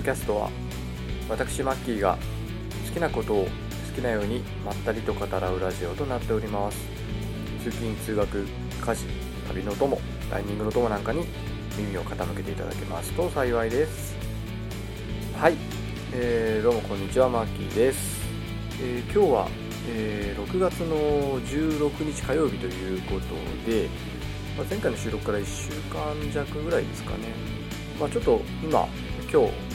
ドキャストは私マッキーが好きなことを好きなようにまったりと語らうラジオとなっております。通勤通学家事旅の友ライニングの友なんかに耳を傾けていただけますと幸いです。はい、えー、どうもこんにちはマッキーです、えー今日は、えー6月の16日火曜日ということで、まあ、前回の収録から1週間弱ぐらいですかね。まあ、ちょっと今、今日、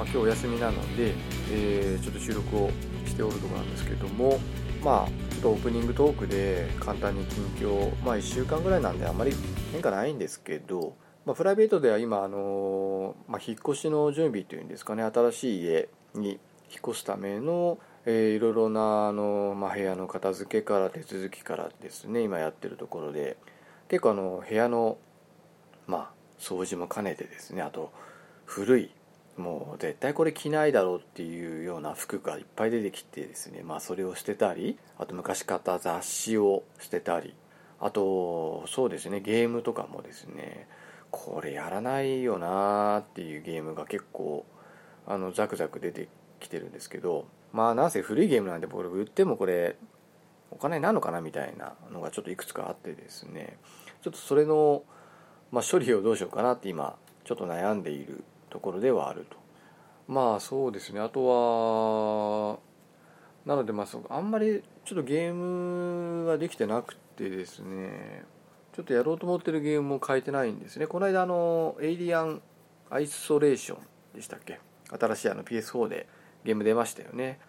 まあ、今日お休みなので、えーちょっと収録をしておるとこなんですけども、まあ、ちょっとオープニングトークで簡単に近況、まあ、1週間ぐらいなんであんまり変化ないんですけど、まあ、プライベートでは今、あのまあ、引っ越しの準備というんですかね、新しい家に引っ越すための、えーいろいろな、あのまあ、部屋の片付けから手続きからですね、今やってるところで、結構あの部屋のまあ掃除も兼ねてですねあと古いもう絶対これ着ないだろうっていうような服がいっぱい出てきてですねまあそれを捨てたりあと昔買った雑誌を捨てたりあとそうですねゲームとかもですねこれやらないよなーっていうゲームが結構あのザクザク出てきてるんですけどまあなんせ古いゲームなんで僕売ってもこれお金になるのかなみたいなのがちょっといくつかあってですねちょっとそれの、まあ、処理をどうしようかなって今ちょっと悩んでいるところではあると。まあそうですね。あとはなのでまあそあんまりちょっとゲームができてなくてですね。ちょっとやろうと思ってるゲームも変えてないんですね。この間あのエイリアンアイソレーションでしたっけ？新しいあの PS4 でゲーム出ましたよね。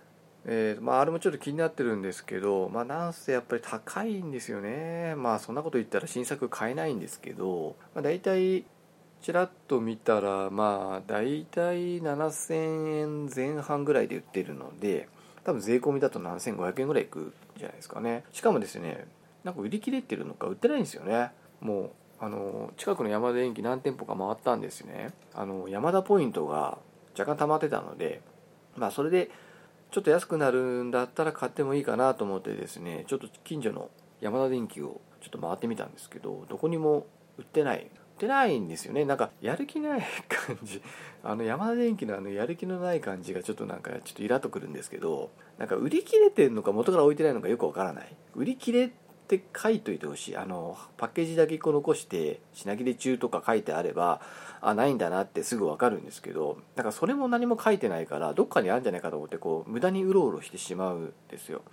えーまあ、あれもちょっと気になってるんですけど、まあ、なんせやっぱり高いんですよね。まあそんなこと言ったら新作買えないんですけど、まあ、大体ちらっと見たらまあ大体7000円前半ぐらいで売ってるので多分税込みだと7500円ぐらいいくじゃないですかね。しかもですねなんか売り切れてるのか売ってないんですよね。もうあの近くの山田電機何店舗か回ったんですよね。あの山田ポイントが若干溜まってたのでまあそれでちょっと安くなるんだったら買ってもいいかなと思ってですねちょっと近所の山田電機をちょっと回ってみたんですけどどこにも売ってないってないんですよね。なんかやる気ない感じ。あの山田電機のあのやる気のない感じがちょっとなんかちょっとイラっとくるんですけどなんか売り切れてるのか元から置いてないのかよくわからない。売り切れって書いといてほしい。あのパッケージだけ1個残して品切れ中とか書いてあればあないんだなってすぐ分かるんですけどだかそれも何も書いてないからどっかにあるんじゃないかと思ってこう無駄にうろうろしてしまうんですよ。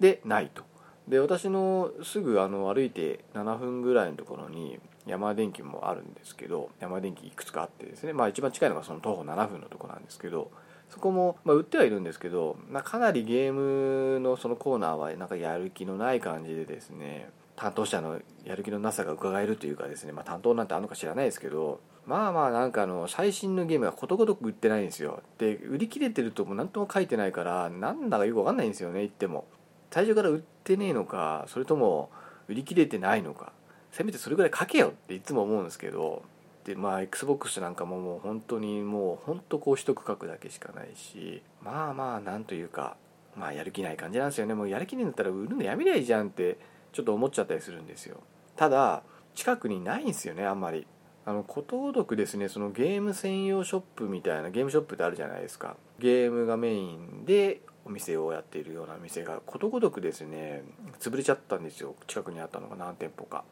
でないと。で私のすぐあの歩いて7分ぐらいのところに山田電機もあるんですけど山田電機いくつかあってですねまあ一番近いのがその徒歩7分のとこなんですけどそこも、まあ、売ってはいるんですけど、まあ、かなりゲームのそのコーナーはなんかやる気のない感じでですね担当者のやる気のなさが伺えるというかですね、まあ、担当なんてあるのか知らないですけどまあまあなんかあの最新のゲームがことごとく売ってないんですよ。で売り切れてるとも何とも書いてないからなんだかよく分かんないんですよね言っても。最初から売ってねえのかそれとも売り切れてないのか。せめてそれぐらい書けよっていつも思うんですけどでまあ XBOX なんかももう本当にもう本当こう一区画だけしかないしまあまあなんというかまあやる気ない感じなんですよね。もうやる気ないんだったら売るのやめりゃいいじゃんってちょっと思っちゃったりするんですよ。ただ近くにないんですよねあんまり。あのことごとくですねそのゲーム専用ショップみたいなゲームショップってあるじゃないですか。ゲームがメインでお店をやっているような店がことごとくですね潰れちゃったんですよ。近くにあったのが何店舗か。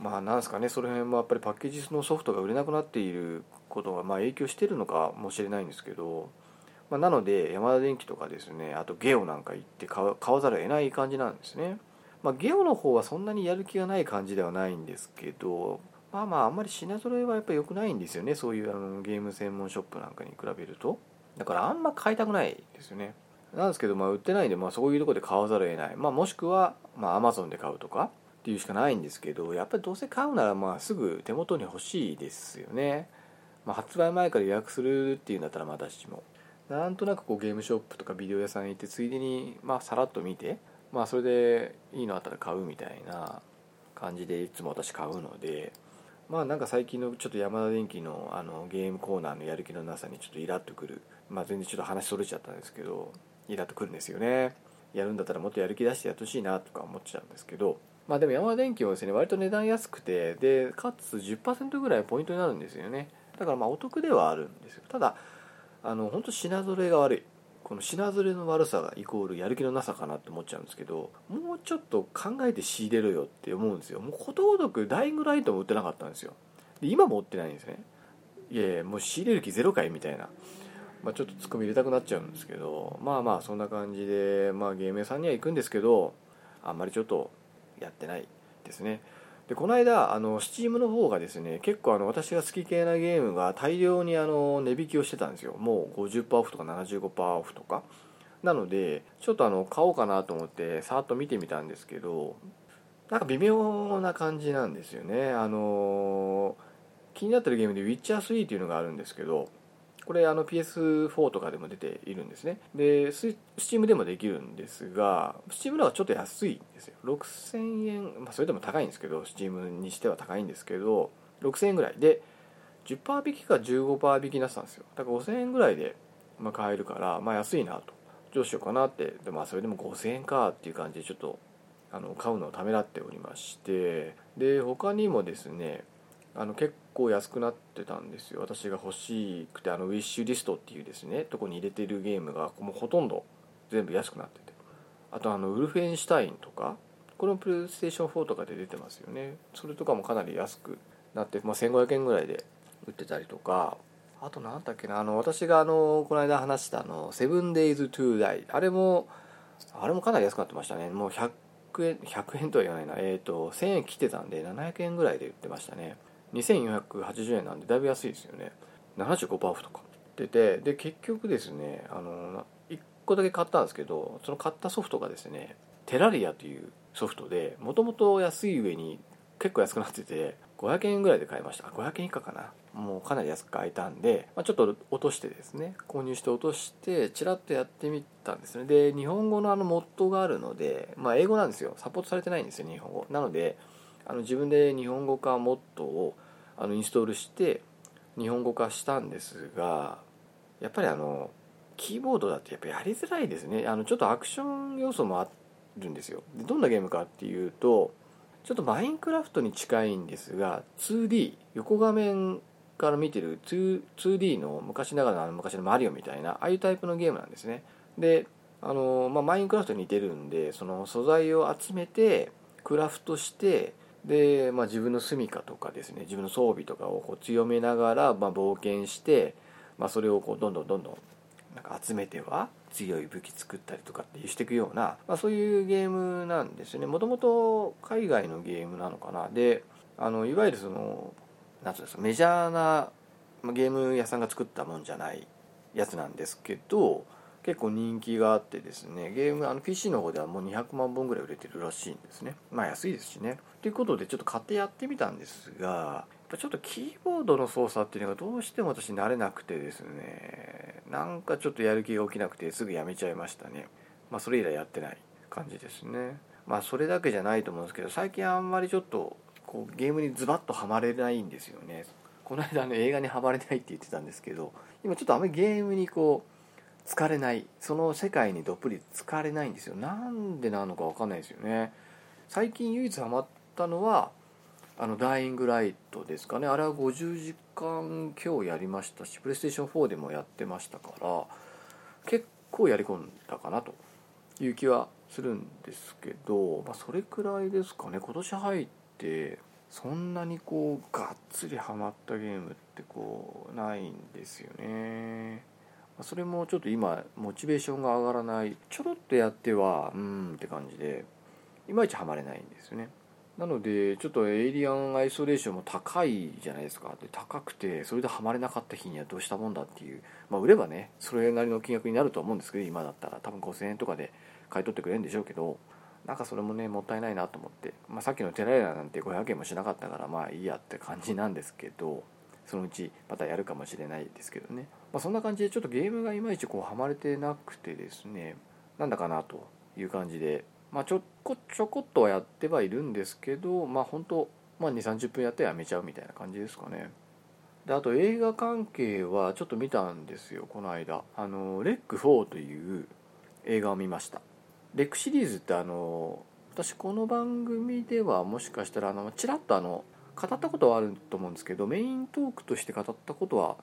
まあなんですかねその辺もやっぱりパッケージのソフトが売れなくなっていることがまあ影響してるのかもしれないんですけど、まあ、なのでヤマダ電機とかですねあとゲオなんか行って買わざるを得ない感じなんですね、まあ、ゲオの方はそんなにやる気がない感じではないんですけどまあまああんまり品揃えはやっぱり良くないんですよね。そういうあのゲーム専門ショップなんかに比べると。だからあんま買いたくないですよね。なんですけど、まあ、売ってないんで、まあ、そういうところで買わざるを得ない、まあ、もしくは、まあ、Amazon で買うとか。っていうしかないんですけどやっぱりどうせ買うならまあすぐ手元に欲しいですよね、まあ、発売前から予約するっていうんだったらまだしも。なんとなくこうゲームショップとかビデオ屋さん行ってついでにまあさらっと見てまあそれでいいのあったら買うみたいな感じでいつも私買うのでまあなんか最近のちょっと山田電機のあのゲームコーナーのやる気のなさにちょっとイラっとくる。まあ全然ちょっと話それちゃったんですけどイラっとくるんですよね。やるんだったらもっとやる気出してやってほしいなとか思っちゃうんですけどまあでも山田電機はですね割と値段安くてでかつ10%ぐらいポイントになるんですよね。だからまあお得ではあるんですよ。ただあの本当品ぞれが悪い。この品ぞれの悪さがイコールやる気のなさかなって思っちゃうんですけどもうちょっと考えて仕入れろよって思うんですよ。もうことごとくダイイングライトも売ってなかったんですよ。で今も売ってないんですね。いやいやもう仕入れる気ゼロかいみたいな、まあ、ちょっとツッコミ入れたくなっちゃうんですけどまあまあそんな感じで、まあ、ゲーム屋さんには行くんですけどあんまりちょっとやってないですね。でこの間あの Steam の方がですね結構あの私が好き系なゲームが大量にあの値引きをしてたんですよ。もう50%オフとか75%オフとか。なのでちょっとあの買おうかなと思ってさーっと見てみたんですけどなんか微妙な感じなんですよね。あの気になってるゲームで「ウィッチャー3」っていうのがあるんですけどこれあの PS4 とかでも出ているんですね。で Steam でもできるんですが Steam の方がちょっと安いんですよ。6000円、まあ、それでも高いんですけど Steam にしては高いんですけど6000円ぐらい。で10%引きか15%引きになってたんですよ。だから5000円ぐらいで、まあ、買えるからまあ安いなと。どうしようかなって。でまあそれでも5000円かっていう感じでちょっとあの買うのをためらっておりまして。で他にもですねあの結構安くなってたんですよ。私が欲しくてあのウィッシュリストっていうですねとこに入れてるゲームがもうほとんど全部安くなってて。あとあのウルフェンシュタインとかこれもプレイステーション4とかで出てますよね。それとかもかなり安くなって、まあ、1500円ぐらいで売ってたりとか。あと何だっけなあの私があのこの間話したあの「セブンデイズ・トゥ・ダイ」あれもあれもかなり安くなってましたね。もう100円100円とは言わないな。えっ、ー、と1000円切ってたんで700円ぐらいで売ってましたね。2480円なんでだいぶ安いですよね。75%オフとか。出てで結局ですねあの1個だけ買ったんですけどその買ったソフトがですねテラリアというソフトでもともと安い上に結構安くなってて500円ぐらいで買いました。500円以下かな。もうかなり安く買えたんで、まあ、ちょっと落としてですね購入して落としてちらっとやってみたんですね。で日本語のあのモッドがあるので、まあ、英語なんですよ。サポートされてないんですよ日本語。なのであの自分で日本語化モッドをあのインストールして日本語化したんですがやっぱりあのキーボードだってやっぱやりづらいですね。あのちょっとアクション要素もあるんですよ。でどんなゲームかっていうとちょっとマインクラフトに近いんですが 2D 横画面から見てる 2D の昔ながらの昔のマリオみたいなああいうタイプのゲームなんですね。であの、まあ、マインクラフトに似てるんでその素材を集めてクラフトしてで、まあ、自分の住処とかですね自分の装備とかをこう強めながら、まあ、冒険して、まあ、それをこうどんどんどんどんなんか集めては強い武器作ったりとかってしていくような、まあ、そういうゲームなんですよね。もともと海外のゲームなのかな。であのいわゆるそのなんつうんですかメジャーなゲーム屋さんが作ったもんじゃないやつなんですけど結構人気があってですねゲームあの PC の方ではもう200万本ぐらい売れてるらしいんですね。まあ安いですしね。ということでちょっと買ってやってみたんですがちょっとキーボードの操作っていうのがどうしても私慣れなくてですねなんかちょっとやる気が起きなくてすぐやめちゃいましたね。まあそれ以来やってない感じですね。まあそれだけじゃないと思うんですけど最近あんまりちょっとこうゲームにズバッとはまれないんですよね。この間の映画にはまれないって言ってたんですけど今ちょっとあんまりゲームにこう疲れない。その世界にどっぷり疲れないんですよ。なんでなのか分かんないですよね。最近唯一ハマったのはあのダイイングライトですかね。あれは50時間今日やりましたしプレイステーション4でもやってましたから結構やり込んだかなと。いう気はするんですけど、まあ、それくらいですかね。今年入ってそんなにこうがっつりハマったゲームってこうないんですよね。それもちょっと今モチベーションが上がらないちょろっとやってはうんって感じでいまいちハマれないんですよね。なのでちょっとエイリアンアイソレーションも高いじゃないですか。で高くてそれでハマれなかった日にはどうしたもんだっていう。まあ売ればねそれなりの金額になると思うんですけど今だったら。多分5000円とかで買い取ってくれるんでしょうけどなんかそれもねもったいないなと思って、まあ、さっきのテラエラなんて500円もしなかったからまあいいやって感じなんですけどそのうちまたやるかもしれないですけどね、まあ、そんな感じでちょっとゲームがいまいちこうハマれてなくてですねなんだかなという感じで、まあ、ちょこちょこっとはやってはいるんですけどまあ本当、まあ、2 3 0分やってやめちゃうみたいな感じですかね。であと映画関係はちょっと見たんですよこの間。あのレック4という映画を見ました。レックシリーズってあの私この番組ではもしかしたらあのちらっとあの語ったことはあると思うんですけどメイントークとして語ったことは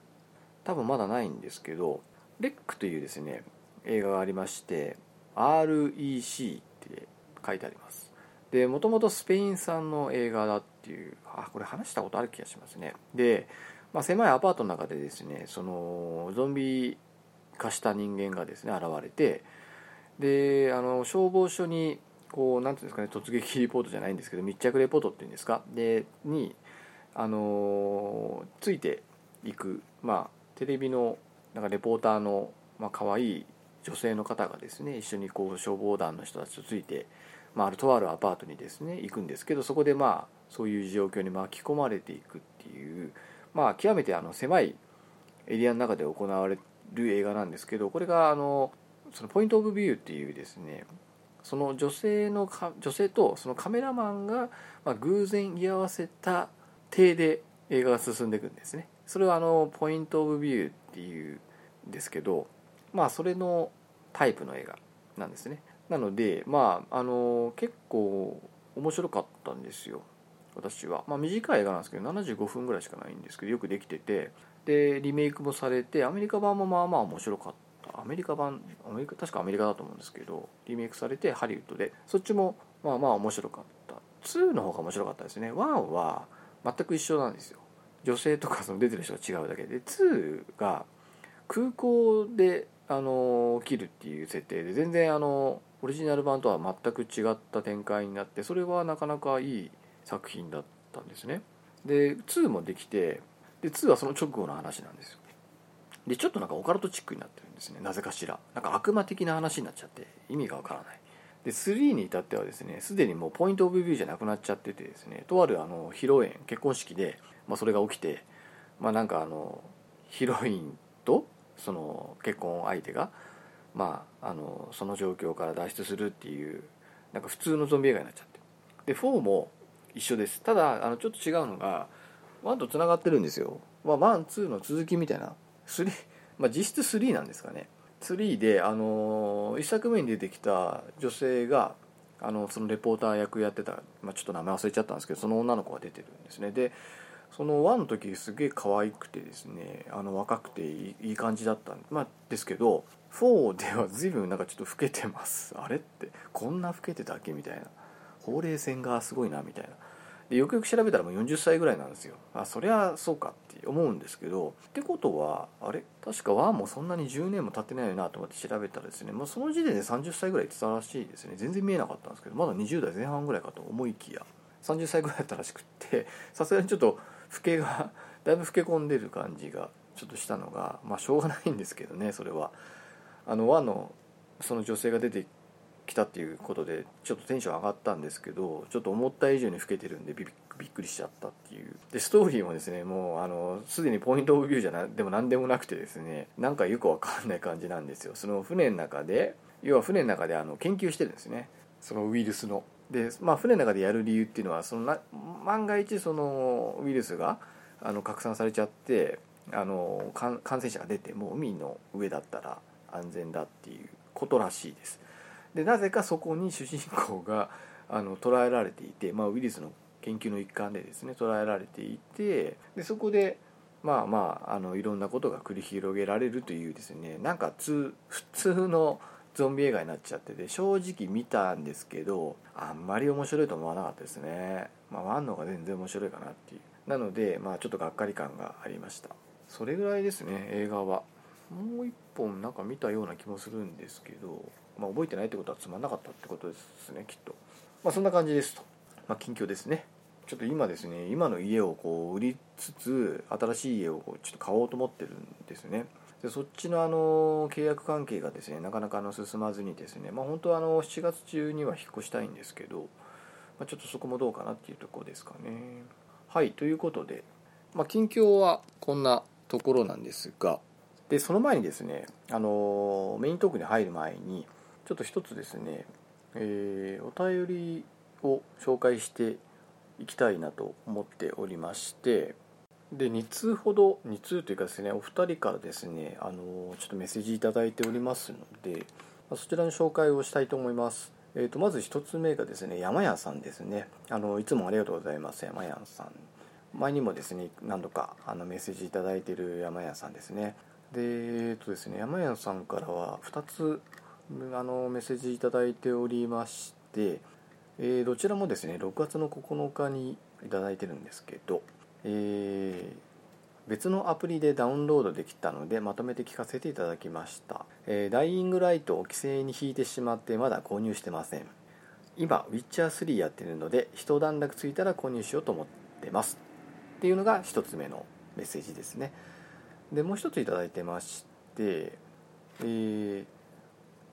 多分まだないんですけどレックというですね映画がありまして REC って書いてあります。でもともとスペイン産の映画だっていうあこれ話したことある気がしますね。で、まあ、狭いアパートの中でですねそのゾンビ化した人間がですね現れてであの消防署にこうなんていうんですかね突撃リポートじゃないんですけど密着レポートっていうんですか？でにあのついていくまあテレビのなんかレポーターのまあ可愛い女性の方がですね一緒にこう消防団の人たちとついて、まあ、あるとあるアパートにですね行くんですけどそこでまあそういう状況に巻き込まれていくっていうまあ極めてあの狭いエリアの中で行われる映画なんですけどこれがあのそのポイント・オブ・ビューっていうですねその女性の女性とそのカメラマンが、ま、偶然居合わせた体で映画が進んでいくんですね。それはあのポイント・オブ・ビューっていうんですけどまあそれのタイプの映画なんですね。なのでまああの結構面白かったんですよ。私は、まあ、短い映画なんですけど75分ぐらいしかないんですけどよくできてて。でリメイクもされてアメリカ版もまあまあ面白かった。アメリカ版アメリカ確かアメリカだと思うんですけどリメイクされてハリウッドで。そっちもまあまあ面白かった。2の方が面白かったですね。1は全く一緒なんですよ。女性とかその出てる人が違うだけで2が空港であの切るっていう設定で全然あのオリジナル版とは全く違った展開になってそれはなかなかいい作品だったんですね。で2もできてで2はその直後の話なんですよ。でちょっとなんかオカルトチックになってるんですね。なぜかしら。なんか悪魔的な話になっちゃって意味がわからない。で3に至ってはですねすでにもうポイントオブビューじゃなくなっちゃっててですねとあるあの披露宴結婚式で、まあ、それが起きてまあなんかあのヒロインとその結婚相手がまああのその状況から脱出するっていうなんか普通のゾンビ映画になっちゃって。で4も一緒です。ただあのちょっと違うのが1とつながってるんですよ、まあ、12の続きみたいな。3、まあ、実質3なんですかね。3で、あの1作目に出てきた女性があのそのレポーター役やってた、まあ、ちょっと名前忘れちゃったんですけどその女の子が出てるんですね。でその1の時すげえ可愛くてですねあの若くていいいい感じだったん、まあ、ですけど4では随分なんかちょっと老けてます。あれってこんな老けてたっけ？みたいな。ほうれい線がすごいなみたいな。でよくよく調べたらもう40歳ぐらいなんですよ。あそりゃそうかって思うんですけどってことはあれ？確か1もそんなに10年も経ってないよなと思って調べたらですね、まあ、その時点で30歳ぐらい言ってたらしいですね。全然見えなかったんですけどまだ20代前半ぐらいかと思いきや30歳ぐらいだったらしくって さすがにちょっと老けが だいぶ老け込んでる感じがちょっとしたのがまあしょうがないんですけどねそれは。あの和のその女性が出てきたっていうことでちょっとテンション上がったんですけどちょっと思った以上に老けてるんでびっくりしちゃったっていう。でストーリーもですねもうあのすでにポイントオブビューじゃなでも何でもなくてですねなんかよくわかんない感じなんですよ。その船の中で要は船の中であの研究してるんですね。そのウイルスの。で、まあ、船の中でやる理由っていうのはそのな万が一そのウイルスがあの拡散されちゃってあの感染者が出ても海の上だったら安全だっていうことらしいですでなぜかそこに主人公が あの捉えられていて、まあ、ウイルスの研究の一環でですね捉えられていてでそこでまあまああのいろんなことが繰り広げられるというですねなんか 普通のゾンビ映画になっちゃってて正直見たんですけどあんまり面白いと思わなかったですね。まあ1の方が全然面白いかなっていう。なのでまあちょっとがっかり感がありました。それぐらいですね映画は。もう一本なんか見たような気もするんですけど、まあ、覚えてないってことはつまんなかったってことですねきっと。まあそんな感じですと。まあ近況ですね。ちょっと今ですね今の家をこう売りつつ新しい家をこうちょっと買おうと思ってるんですね。でそっちのあの契約関係がですねなかなかあの進まずにですねまあ本当はあの7月中には引っ越したいんですけど、まあ、ちょっとそこもどうかなっていうところですかね。はいということで、まあ、近況はこんなところなんですがでその前にですねあのメイントークに入る前にちょっと一つですね、えー、お便りを紹介していきたいなと思っておりましてで2通ほど2通というかですねお二人からですねあのちょっとメッセージ頂いておりますのでそちらの紹介をしたいと思います、えーと、まず1つ目がですね山屋さんですね。あのいつもありがとうございます山屋さん。前にもですね何度かあのメッセージ頂いている山屋さんですね。でえっとですね山屋さんからは2つあのメッセージ頂いておりまして、えー、どちらもですね6月の9日に頂いてるんですけど、えー別のアプリでダウンロードできたのでまとめて聞かせていただきました、えー、ダイイングライトを規制に引いてしまってまだ購入してません。今ウィッチャー3やってるので一段落ついたら購入しようと思ってます。っていうのが1つ目のメッセージですね。でもう一つ頂いてまして、えー、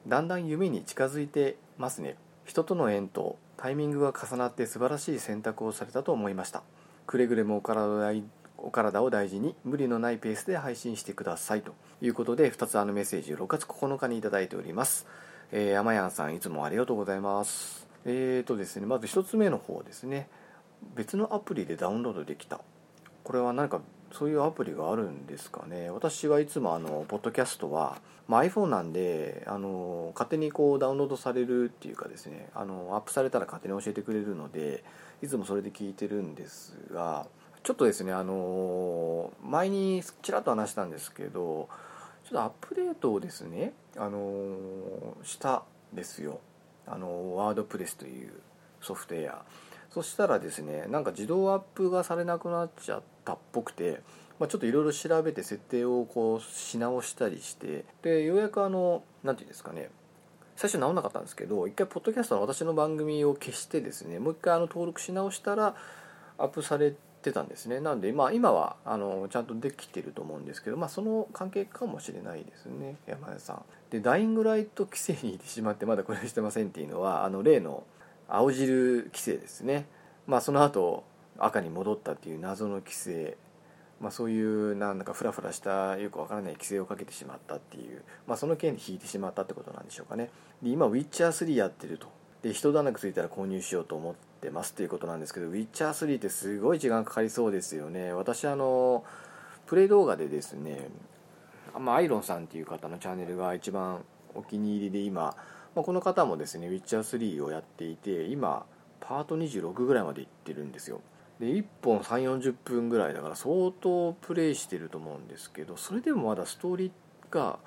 だんだん夢に近づいてますね。人との縁とタイミングが重なって素晴らしい選択をされたと思いました。くれぐれもお体お体を大事に無理のないペースで配信してくださいと。いうことで2つあのメッセージを6月9日に頂いております、えー、山やんさんいつもありがとうございます。えーとですねまず1つ目の方ですね。別のアプリでダウンロードできた。これは何かそういうアプリがあるんですかね。私はいつもあのポッドキャストは、まあ、iPhone なんであの勝手にこうダウンロードされるっていうかですねあのアップされたら勝手に教えてくれるのでいつもそれで聞いてるんですがちょっとですねあの前にちらっと話したんですけどちょっとアップデートをですねあのしたですよ。あのワードプレスというソフトウェア。そしたらですねなんか自動アップがされなくなっちゃったっぽくて、まあ、ちょっといろいろ調べて設定をこうし直したりしてでようやくあの何て言うんですかね最初直んなかったんですけど一回ポッドキャストの私の番組を消してですねもう一回あの登録し直したらアップされてたんですね。なんで、まあ、今はあのちゃんとできてると思うんですけど、まあ、その関係かもしれないですね山根さん。でダイイングライト規制にいてしまってまだこれしてませんっていうのはあの例の青汁規制ですね。まあその後赤に戻ったっていう謎の規制。まあ、そういうなんだかフラフラしたよくわからない規制をかけてしまったっていう、まあ、その件で引いてしまったってことなんでしょうかね。で今ウィッチャー3やってると。で一段落ついたら購入しようと思ってますっていうことなんですけどウィッチャー3ってすごい時間かかりそうですよね。私あのプレイ動画でですね、まあ、アイロンさんっていう方のチャンネルが一番お気に入りで今、まあ、この方もですねウィッチャー3をやっていて今パート26ぐらいまでいってるんですよで1本3 4 0分ぐらいだから相当プレイしてると思うんですけどそれでもまだストーリーが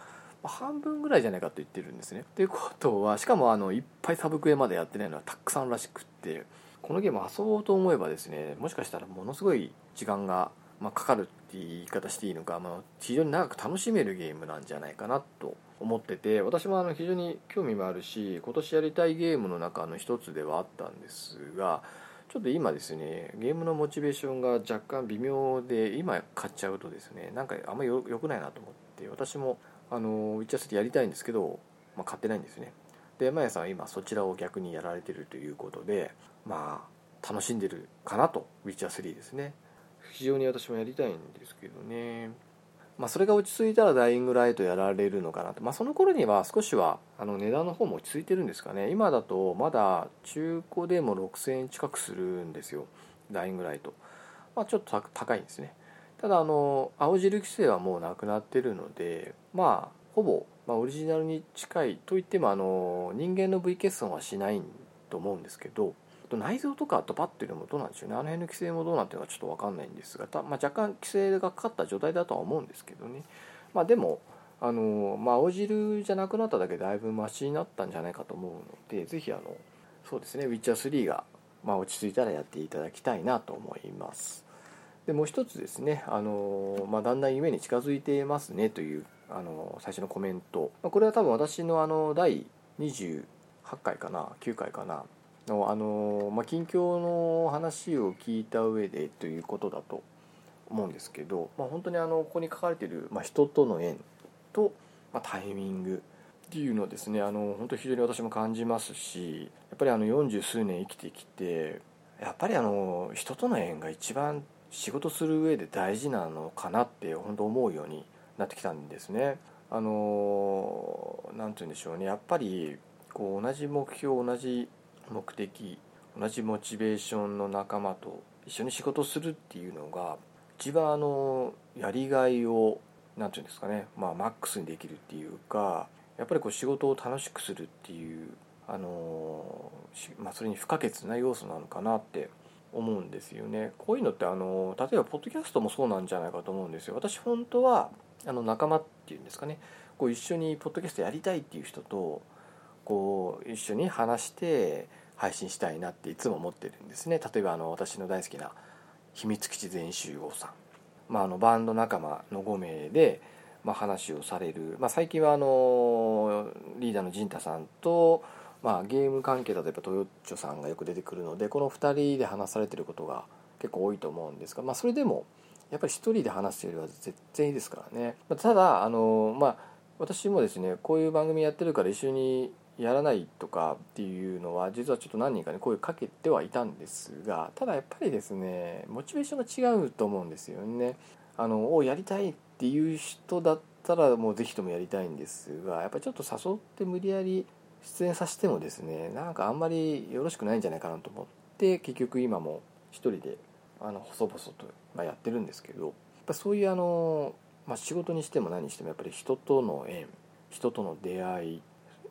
半分ぐらいじゃないかと言ってるんですね。っていうことはしかもあのいっぱいサブクエまでやってないのはたくさんらしくってこのゲーム遊ぼうと思えばですねもしかしたらものすごい時間が、まあ、かかるっていう言い方していいのか、まあ、非常に長く楽しめるゲームなんじゃないかなと思ってて私もあの非常に興味もあるし今年やりたいゲームの中の一つではあったんですがちょっと今ですねゲームのモチベーションが若干微妙で今買っちゃうとですねなんかあんまり良くないなと思って私もあのウィッチャー3やりたいんですけど、まあ、買ってないんですね。で山谷さんは今そちらを逆にやられてるということでまあ楽しんでるかなとウィッチャー3ですね。非常に私もやりたいんですけどね。まあそれが落ち着いたらダイイングライトやられるのかなと。まあその頃には少しはあの値段の方も落ち着いてるんですかね。今だとまだ中古でも6000円近くするんですよ。ダイイングライト。まあちょっと高いんですね。ただあの青汁規制はもうなくなってるのでまあほぼ、ま、オリジナルに近いといってもあの人間の V 欠損はしないと思うんですけどと内臓とかドパッていうのもどうなんでしょうね。あの辺の規制もどうなってるのかちょっと分かんないんですがた、まあ、若干規制がかかった状態だとは思うんですけどね。まあでもあの、まあ、青汁じゃなくなっただけだいぶマシになったんじゃないかと思うのでぜひあのそうですねウィッチャー3が、まあ、落ち着いたらやっていただきたいなと思います。でもう一つですね、あのまあ、だんだん夢に近づいてますねという、あの最初のコメント、まあ、これは多分私のあの第28回かな9回かなの、あのまあ、近況の話を聞いた上でということだと思うんですけど、まあ、本当にあのここに書かれている、まあ、人との縁と、まあ、タイミングっていうのをですねあの本当非常に私も感じますしやっぱりあの40数年生きてきてやっぱりあの人との縁が一番仕事する上で大事なのかなって本当思うようになってきたんですね。あの何て言うんでしょうねやっぱりこう同じ目標同じ目的同じモチベーションの仲間と一緒に仕事するっていうのが一番あのやりがいを何て言うんですかねまあマックスにできるっていうかやっぱりこう仕事を楽しくするっていうあの、まあ、それに不可欠な要素なのかなって思うんですよね。こういうのってあの例えばポッドキャストもそうなんじゃないかと思うんですよ。私本当はあの仲間っていうんですかねこう一緒にポッドキャストやりたいっていう人とこう一緒に話して配信したいなっていつも思ってるんですね。例えばあの私の大好きな秘密基地全集合さん、まあ、あのバンド仲間の5名で、まあ、話をされる、まあ、最近はあのリーダーの陣太さんと、まあ、ゲーム関係例えばトヨッチョさんがよく出てくるのでこの2人で話されてることが結構多いと思うんですが、まあ、それでもやっぱり1人で話すよりは絶対いいですからね。ただあの、まあ、私もですねこういう番組やってるから一緒にやらないとかっていうのは実はちょっと何人かに声かけてはいたんですがただやっぱりですねモチベーションが違うと思うんですよね。あのをやりたいっていう人だったらもう是非ともやりたいんですがやっぱりちょっと誘って無理やり出演させてもですねなんかあんまりよろしくないんじゃないかなと思って結局今も一人であの細々と、まやってるんですけどやっぱそういうあの、まあ、仕事にしても何にしてもやっぱり人との縁人との出会い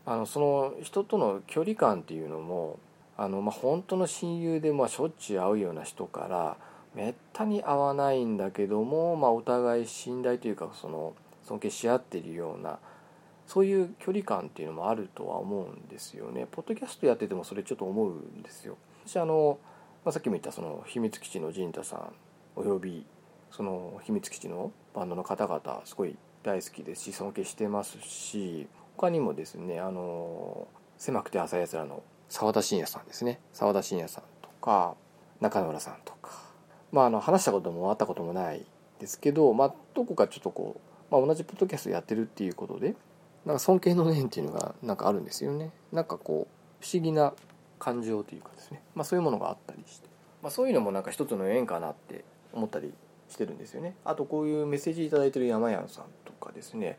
あのその人との距離感っていうのもあの、まあ、本当の親友で、まあ、しょっちゅう会うような人からめったに会わないんだけども、まあ、お互い信頼というかその尊敬し合ってるようなそういう距離感っていうのもあるとは思うんですよね。ポッドキャストやっててもそれちょっと思うんですよ。私あの、まあ、さっきも言ったその秘密基地の陣太さんおよびその秘密基地のバンドの方々すごい大好きですし尊敬してますし他にもですねあの狭くて浅いやつらの澤田信也さんですね。澤田信也さんとか中村さんとか。まああの話したことも会ったこともないですけど、まあ、どこかちょっとこう、まあ、同じポッドキャストやってるっていうことでなんか尊敬の念っていうのがなんかあるんですよね。なんかこう不思議な感情というかですね、まあ、そういうものがあったりして、まあ、そういうのもなんか一つの縁かなって思ったりしてるんですよね。あとこういうメッセージ頂いてる山屋さんとかですね。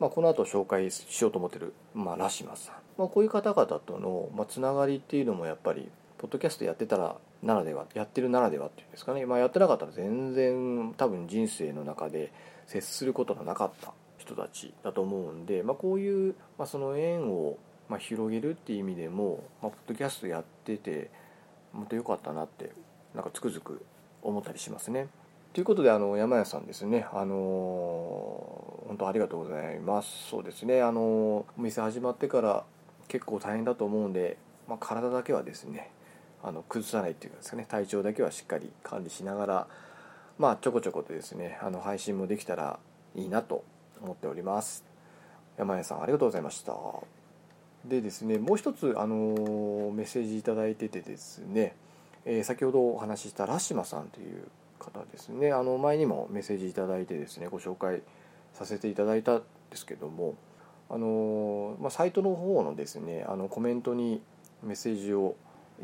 まあ、この後紹介しようと思ってる、まあ、ラシマさん、まあ、こういう方々との、まあ、つながりっていうのもやっぱりポッドキャストやってたらならではやってるならではっていうんですかね、まあ、やってなかったら全然多分人生の中で接することのなかった人たちだと思うんで、まあ、こういう、まあ、その縁を、まあ、広げるっていう意味でも、まあ、ポッドキャストやってて本当良かったなってなんかつくづく思ったりしますね。ということであの山谷さんですね。あの本当ありがとうございます。そうですね。あのお店始まってから結構大変だと思うんで、まあ、体だけはですねあの崩さないっていうかですかね体調だけはしっかり管理しながらまあちょこちょことですねあの配信もできたらいいなと思っております。山谷さんありがとうございました。でですねもう一つあのメッセージ頂いててですね、えー、先ほどお話ししたラシマさんという方ですね。あの前にもメッセージ頂いてですねご紹介させていただいたんですけどもあの、まあ、サイトの方のですねあのコメントにメッセージを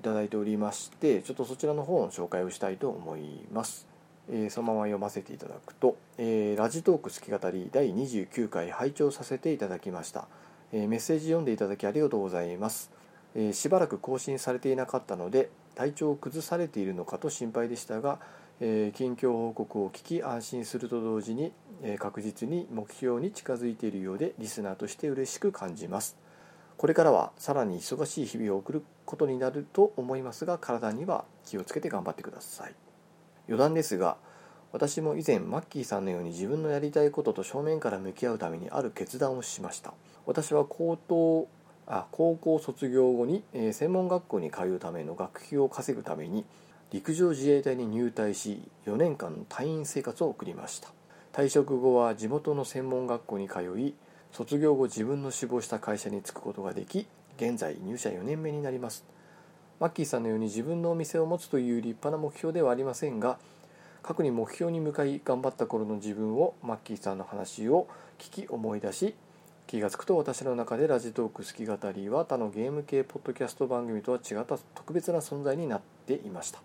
頂いておりましてちょっとそちらの方の紹介をしたいと思います、えー、そのまま読ませていただくと、えー、ラジトーク好き語り第29回拝聴させていただきました、えー、メッセージ読んでいただきありがとうございます、えしばらく更新されていなかったので体調を崩されているのかと心配でしたがえ近況報告を聞き安心すると同時に、え確実に目標に近づいているようでリスナーとして嬉しく感じます。これからはさらに忙しい日々を送ることになると思いますが体には気をつけて頑張ってください。余談ですが私も以前マッキーさんのように自分のやりたいことと正面から向き合うためにある決断をしました。私は高等あ高校卒業後に、えー、専門学校に通うための学費を稼ぐために陸上自衛隊に入隊し4年間の隊員生活を送りました。退職後は地元の専門学校に通い卒業後自分の志望した会社に就くことができ現在入社4年目になります。マッキーさんのように自分のお店を持つという立派な目標ではありませんが過去に目標に向かい頑張った頃の自分をマッキーさんの話を聞き思い出し気が付くと私の中でラジトーク好き語りは他のゲーム系ポッドキャスト番組とは違った特別な存在になっていました。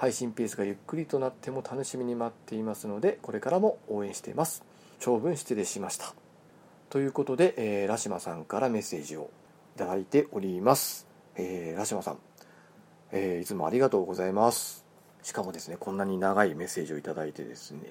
配信ペースがゆっくりとなっても楽しみに待っていますのでこれからも応援しています。長文失礼しました。ということで、えー、ラシマさんからメッセージをいただいております、えー、ラシマさん、えー、いつもありがとうございます。しかもですねこんなに長いメッセージをいただいてですね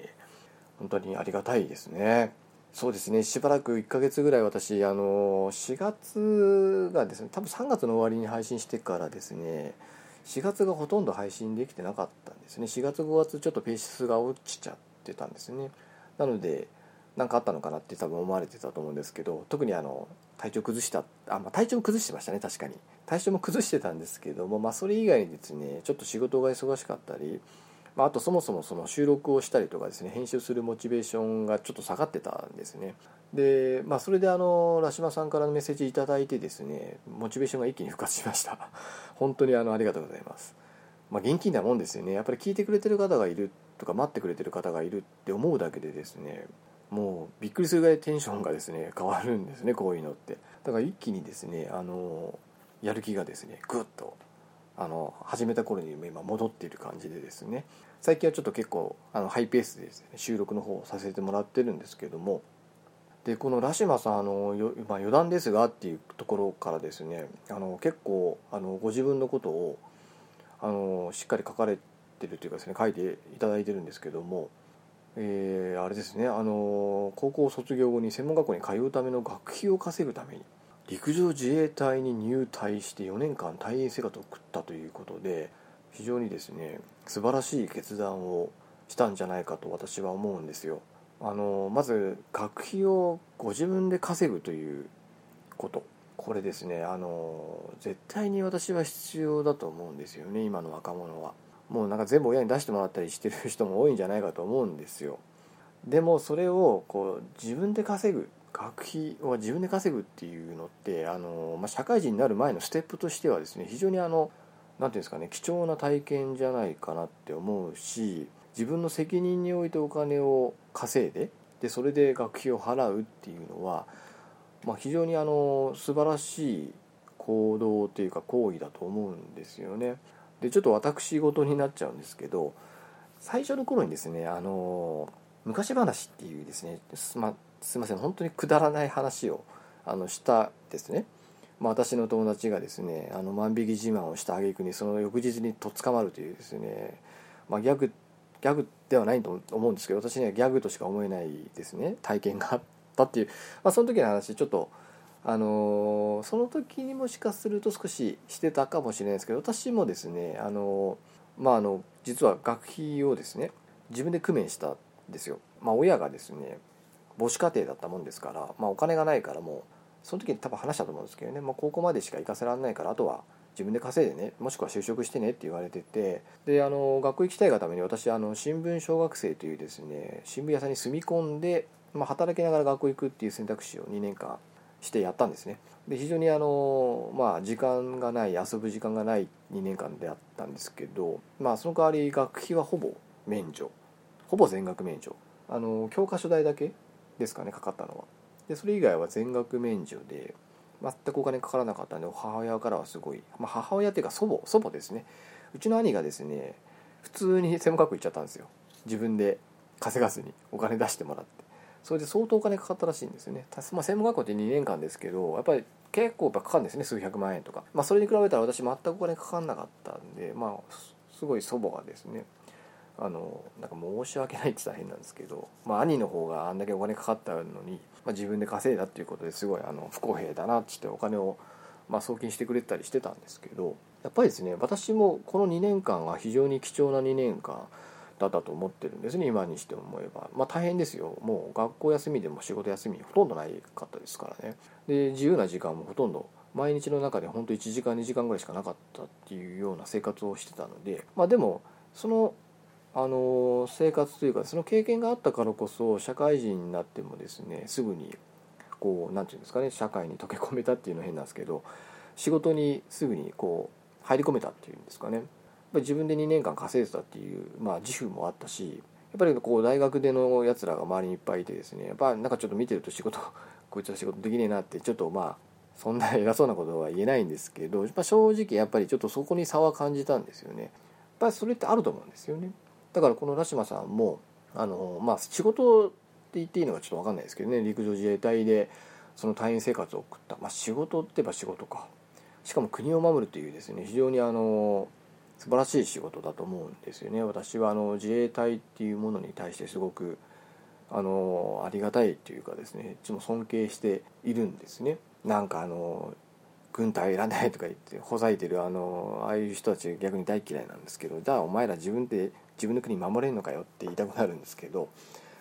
本当にありがたいですね。そうですねしばらく1ヶ月ぐらい私あの4月がですね多分3月の終わりに配信してからですね4月がほとんど配信できてなかったんですね。4月5月ちょっとペースが落ちちゃってたんですね。なので何かあったのかなって多分思われてたと思うんですけど特にあの体調崩したあ、まあ、体調も崩してましたね確かに。体調も崩してたんですけども、まあ、それ以外にですねちょっと仕事が忙しかったり、まあ、あとそもそもその収録をしたりとかですね編集するモチベーションがちょっと下がってたんですね。で、まあ、それであのラシマさんからのメッセージいただいてですねモチベーションが一気に復活しました。本当にあのありがとうございます。まあ、現金なもんですよね。やっぱり聞いてくれてる方がいるとか待ってくれてる方がいるって思うだけでですねもうびっくりするぐらいテンションがですね変わるんですねこういうのって。だから一気にですねあのやる気がですねグッとあの始めた頃に今戻っている感じでですね。最近はちょっと結構あのハイペースでです、ね、収録の方をさせてもらってるんですけどもでこのラシマさんあのよ、まあ、余談ですがっていうところからですねあの結構あのご自分のことをあのしっかり書かれてるというかですね書いていただいてるんですけどもえー、あれですねあの高校卒業後に専門学校に通うための学費を稼ぐために陸上自衛隊に入隊して4年間隊員生活を送ったということで非常にですね素晴らしい決断をしたんじゃないかと私は思うんですよ。あのまず学費をご自分で稼ぐということ。これですね。あの絶対に私は必要だと思うんですよね。今の若者は。もうなんか全部親に出してもらったりしてる人も多いんじゃないかと思うんですよ。でもそれをこう自分で稼ぐ。学費を自分で稼ぐっていうのってあの、まあ、社会人になる前のステップとしてはですね非常にあの何ていうんですかね貴重な体験じゃないかなって思うし自分の責任においてお金を稼いででそれで学費を払うっていうのは、まあ、非常にあの素晴らしい行動というか行為だと思うんですよね。でちょっと私事になっちゃうんですけど最初の頃にですねあの昔話っていうですねす,、ま、すいません本当にくだらない話をあのしたですね、まあ、私の友達がですねあの万引き自慢をした挙句にその翌日にとっ捕まるというですね、まあ、ギャグギャグではないと思うんですけど私にはギャグとしか思えないですね体験があったっていう、まあ、その時の話ちょっとあのその時にもしかすると少ししてたかもしれないですけど私もですねあのまああの実は学費をですね自分で工面したんですよ、まあ、親がですね母子家庭だったもんですから、まあ、お金がないからもうその時に多分話したと思うんですけどね、まあ、高校までしか行かせられないからあとは自分で稼いでねもしくは就職してねって言われてて。であの学校行きたいがために私あの新聞小学生というですね新聞屋さんに住み込んで、まあ、働きながら学校行くっていう選択肢を2年間してやったんですね。で非常にあのまあ時間がない遊ぶ時間がない2年間であったんですけどまあその代わり学費はほぼ免除。ほぼ全額免除。あの教科書代だけですかねかかったのは。でそれ以外は全額免除で全くお金かからなかったんで母親からはすごい、まあ、母親っていうか祖母祖母ですね。うちの兄がですね普通に専門学校行っちゃったんですよ。自分で稼がずにお金出してもらって。それで相当お金かかったらしいんですよね、まあ、専門学校って2年間ですけどやっぱり結構やっぱかかるんですね数百万円とか、まあ、それに比べたら私全くお金かかんなかったんでまあすごい祖母がですねあのなんか申し訳ないって言ったら変なんですけど、まあ、兄の方があんだけお金かかったのに、まあ、自分で稼いだっていうことですごいあの不公平だなってってお金を、まあ、送金してくれたりしてたんですけどやっぱりですね私もこの2年間は非常に貴重な2年間だったと思ってるんですね今にして思えば。まあ大変ですよ。もう学校休みでも仕事休みほとんどないかったですからね。で自由な時間もほとんど毎日の中で本当1時間2時間ぐらいしかなかったっていうような生活をしてたのでまあでもそのあの生活というかその経験があったからこそ社会人になってもですねすぐにこう何て言うんですかね社会に溶け込めたっていうのは変なんですけど仕事にすぐにこう入り込めたっていうんですかね。やっぱり自分で2年間稼いでたっていう、まあ、自負もあったしやっぱりこう大学でのやつらが周りにいっぱいいてですねやっぱなんかちょっと見てると仕事 こいつは仕事できねえなってちょっとまあそんな偉そうなことは言えないんですけど、まあ、正直やっぱりちょっとそこに差は感じたんですよね。やっぱりそれってあると思うんですよね。だからこのラシマさんもあのまあ仕事って言っていいのかちょっと分かんないですけどね陸上自衛隊でその隊員生活を送った、まあ、仕事って言えば仕事か。しかも国を守るというですね非常にあの素晴らしい仕事だと思うんですよね。私はあの自衛隊っていうものに対してすごくあのありがたいというかですねいつも尊敬しているんですね。なんかあの軍隊いらないとか言ってほざいてるあのああいう人たち逆に大嫌いなんですけどじゃあお前ら自分で自分の国守れんのかよって言いたくなるんですけど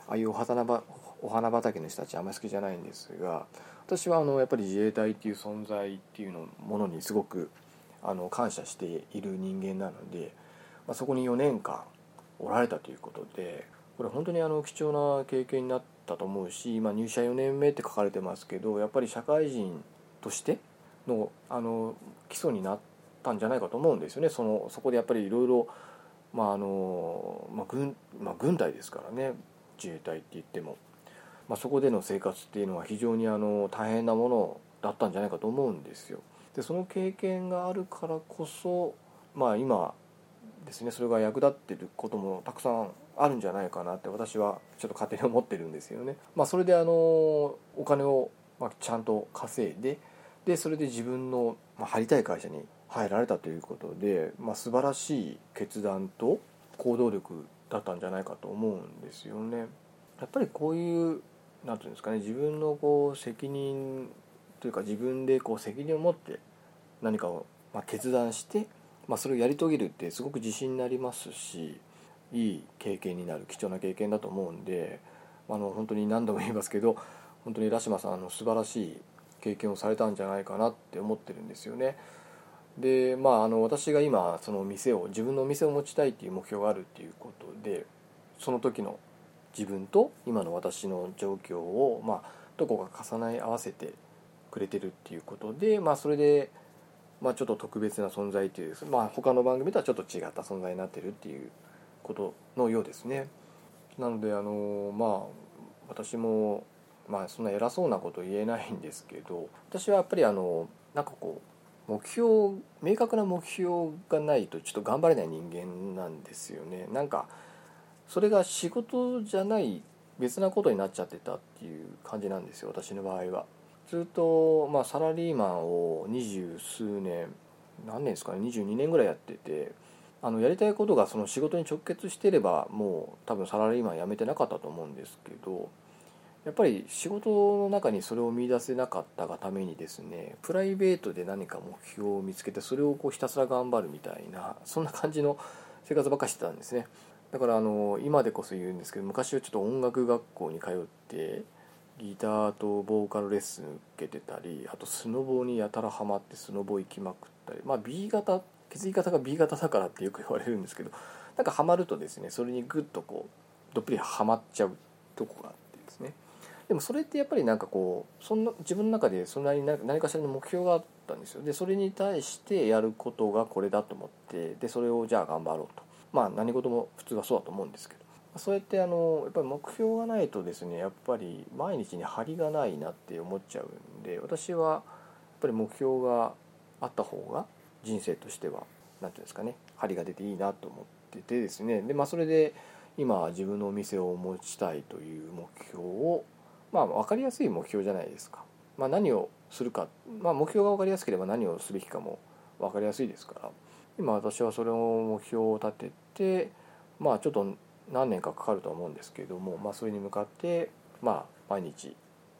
ああいうお花お花畑の人たちあんまり好きじゃないんですが私はあのやっぱり自衛隊っていう存在っていうのものにすごくあの感謝している人間なので、まあ、そこに4年間おられたということでこれ本当にあの貴重な経験になったと思うし、今入社4年目って書かれてますけどやっぱり社会人としてのあの基礎になったんじゃないかと思うんですよねそのそこでやっぱりいろいろまああの、ま、軍、隊ですからね自衛隊って言っても、まあ、そこでの生活っていうのは非常にあの大変なものだったんじゃないかと思うんですよ。でその経験があるからこそまあ今ですねそれが役立ってることもたくさんあるんじゃないかなって私はちょっと勝手に思ってるんですよね。まあ、それであのお金をまちゃんと稼いででそれで自分の、まあ入りたい会社に入られたということで、まあ、素晴らしい決断と行動力だったんじゃないかと思うんですよね。やっぱりこういうなんていうんですかね自分のこう責任というか自分でこう責任を持って何かをまあ決断して、まあ、それをやり遂げるってすごく自信になりますしいい経験になる貴重な経験だと思うんであの本当に何度も言いますけど本当にラシマさんの素晴らしい経験をされたんじゃないかなって思ってるんですよね。でまああの私が今その店を自分のお店を持ちたいっていう目標があるっていうことでその時の自分と今の私の状況をまあどこか重ね合わせてくれてるっていうことでまあそれでまあちょっと特別な存在っていうまあ他の番組とはちょっと違った存在になってるっていうことのようですね。なのであのまあ私もまあそんな偉そうなこと言えないんですけど私はやっぱりあのなんかこう目標明確な目標がないとちょっと頑張れない人間なんですよね。なんかそれが仕事じゃない別なことになっちゃってたっていう感じなんですよ私の場合は。ずっと、まあ、サラリーマンを二十数年何年ですかね22年ぐらいやっててあのやりたいことがその仕事に直結してればもう多分サラリーマン辞めてなかったと思うんですけどやっぱり仕事の中にそれを見出せなかったがためにですねプライベートで何か目標を見つけてそれをこうひたすら頑張るみたいなそんな感じの生活ばっかしてたんですね。だからあの今でこそ言うんですけど昔はちょっと音楽学校に通ってギターとボーカルレッスン受けてたりあとスノボにやたらハマってスノボ行きまくったりまあ B 型血液型が B 型だからってよく言われるんですけどなんかハマるとですねそれにグッとこうどっぷりハマっちゃうとこがあってですね。でもそれってやっぱりなんかこうそんな自分の中でそんなに何かしらの目標があったんですよ。でそれに対してやることがこれだと思ってでそれをじゃあ頑張ろうと。まあ何事も普通はそうだと思うんですけど。そうやってあのやっぱり目標がないとですねやっぱり毎日に張りがないなって思っちゃうんで私はやっぱり目標があった方が人生としては何ていうんですかね張りが出ていいなと思っててですね。でまあそれで今自分のお店を持ちたいという目標をまあ分かりやすい目標じゃないですか、まあ、何をするか、まあ、目標が分かりやすければ何をすべきかも分かりやすいですから。今私はそれを目標を立ててまあちょっと何年かかかるとは思うんですけれども、まあ、それに向かってまあ毎日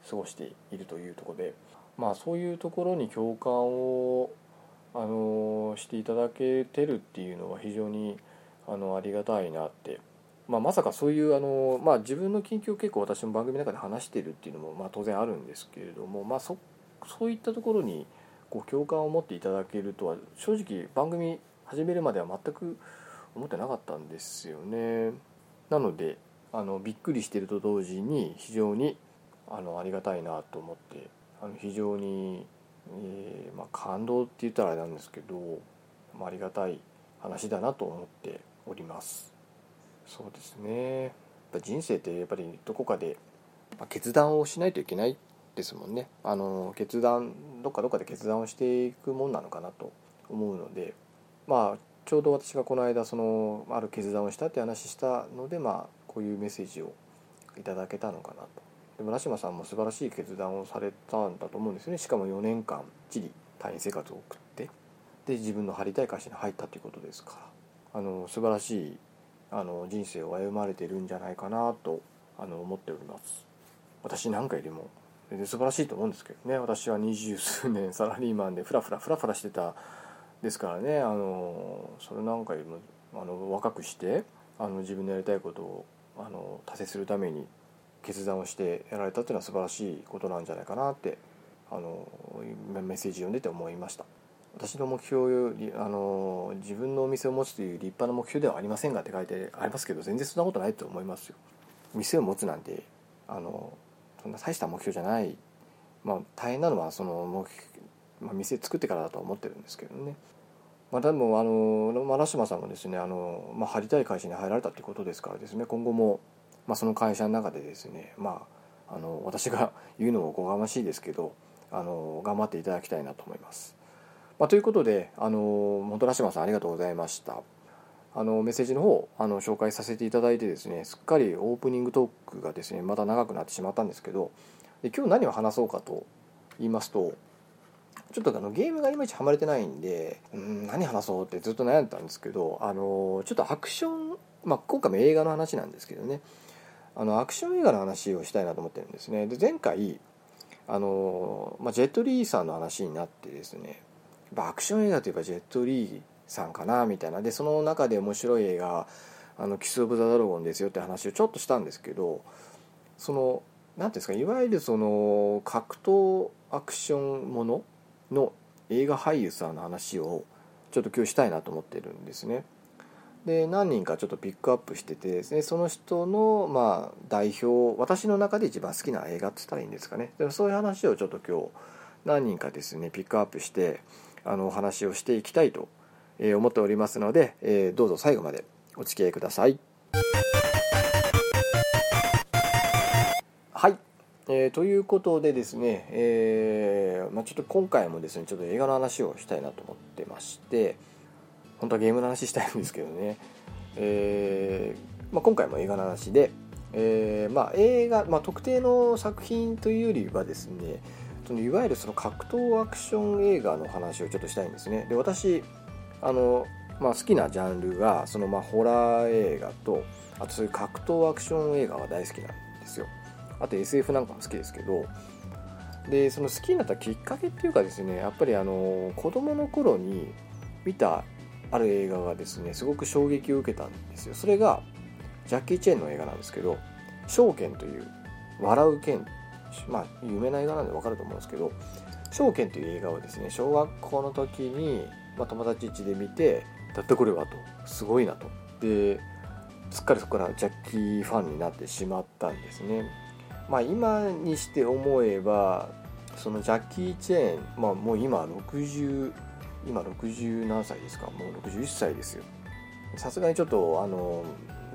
過ごしているというところで。まあそういうところに共感をあのしていただけてるっていうのは非常にあのありがたいなってまあ、まさかそういうあの、まあ、自分の近況を結構私も番組の中で話してるっていうのも、まあ、当然あるんですけれども、まあそ、そういったところにこう共感を持っていただけるとは正直番組始めるまでは全く思ってなかったんですよね。なのであのびっくりしてると同時に非常にあのありがたいなと思ってあの非常に、えー、まあ、感動って言ったらあれなんですけど、まあ、ありがたい話だなと思っております。そうですね。やっぱ人生ってやっぱりどこかで決断をしないといけないですもんね。あの決断どっかどっかで決断をしていくもんなのかなと思うので。まあちょうど私がこの間そのある決断をしたって話したのでまあこういうメッセージをいただけたのかなと。で村島さんも素晴らしい決断をされたんだと思うんですよね。しかも4年間地理退院生活を送ってで自分の張りたい会社に入ったということですから。あの素晴らしいあの人生を歩まれてるんじゃないかなとあの思っております。私なんかよりもで素晴らしいと思うんですけどね。私は二十数年 サラリーマンでフラフラフラフラしてたですからね。あのそれなんかよりもあの若くしてあの自分のやりたいことをあの達成するために決断をしてやられたっていうのは素晴らしいことなんじゃないかなってあのメッセージ読んでて思いました。私の目標よりあの自分のお店を持つという立派な目標ではありませんがって書いてありますけど全然そんなことないと思いますよ店を持つなんてあのそんな大した目標じゃないまあ大変なのはその目標、まあ、店作ってからだと思ってるんですけどねまあ、でもあの、まあ、ラシマさんもですねあの、まあ、入りたい会社に入られたということですからですね今後も、まあ、その会社の中でですね、まあ、あの私が言うのもおこがましいですけどあの頑張っていただきたいなと思います。まあ、ということであの本当ラシマさんありがとうございました。あのメッセージの方あの紹介させていただいてですねすっかりオープニングトークがですねまた長くなってしまったんですけどで今日何を話そうかと言いますとちょっとあのゲームがいまいちハマれてないんで、うん、何話そうってずっと悩んでたんですけど、あのちょっとアクション、まあ、今回も映画の話なんですけどね、あのアクション映画の話をしたいなと思ってるんですね。で、前回、あのまあ、ジェットリーさんの話になってですね、アクション映画といえばジェットリーさんかなみたいなでその中で面白い映画あのキス・オブ・ザ・ドラゴンですよって話をちょっとしたんですけどその何ていうんですかいわゆるその格闘アクションものの映画俳優さんの話をちょっと今日したいなと思ってるんですね。で何人かちょっとピックアップしててですねその人のまあ代表私の中で一番好きな映画って言ったらいいんですかねでもそういう話をちょっと今日何人かですねピックアップしてあのお話をしていきたいと思っておりますので、えー、どうぞ最後までお付き合いください。はいえー、ということでですね、えーまあ、ちょっと今回もですねちょっと映画の話をしたいなと思ってまして本当はゲームの話したいんですけどね、えーまあ、今回も映画の話で、えーまあ、映画、まあ、特定の作品というよりはですねそのいわゆるその格闘アクション映画の話をちょっとしたいんですね。で私あの、まあ、好きなジャンルがそのまあホラー映画とあとそういう格闘アクション映画が大好きなんですよ。あと SF なんかも好きですけど。でその好きになったきっかけっていうかですねやっぱりあの子供の頃に見たある映画がですねすごく衝撃を受けたんですよ。それがジャッキー・チェンの映画なんですけど「証券」という笑う剣まあ有名な映画なんでわかると思うんですけど「証券」という映画をですね小学校の時に、まあ、友達家で見てだってこれはと。すごいなと。ですっかりそこからジャッキーファンになってしまったんですね。まあ、今にして思えばそのジャッキー・チェーン、まあ、もう今60今60何歳ですか？もう61歳ですよ。さすがにちょっとあの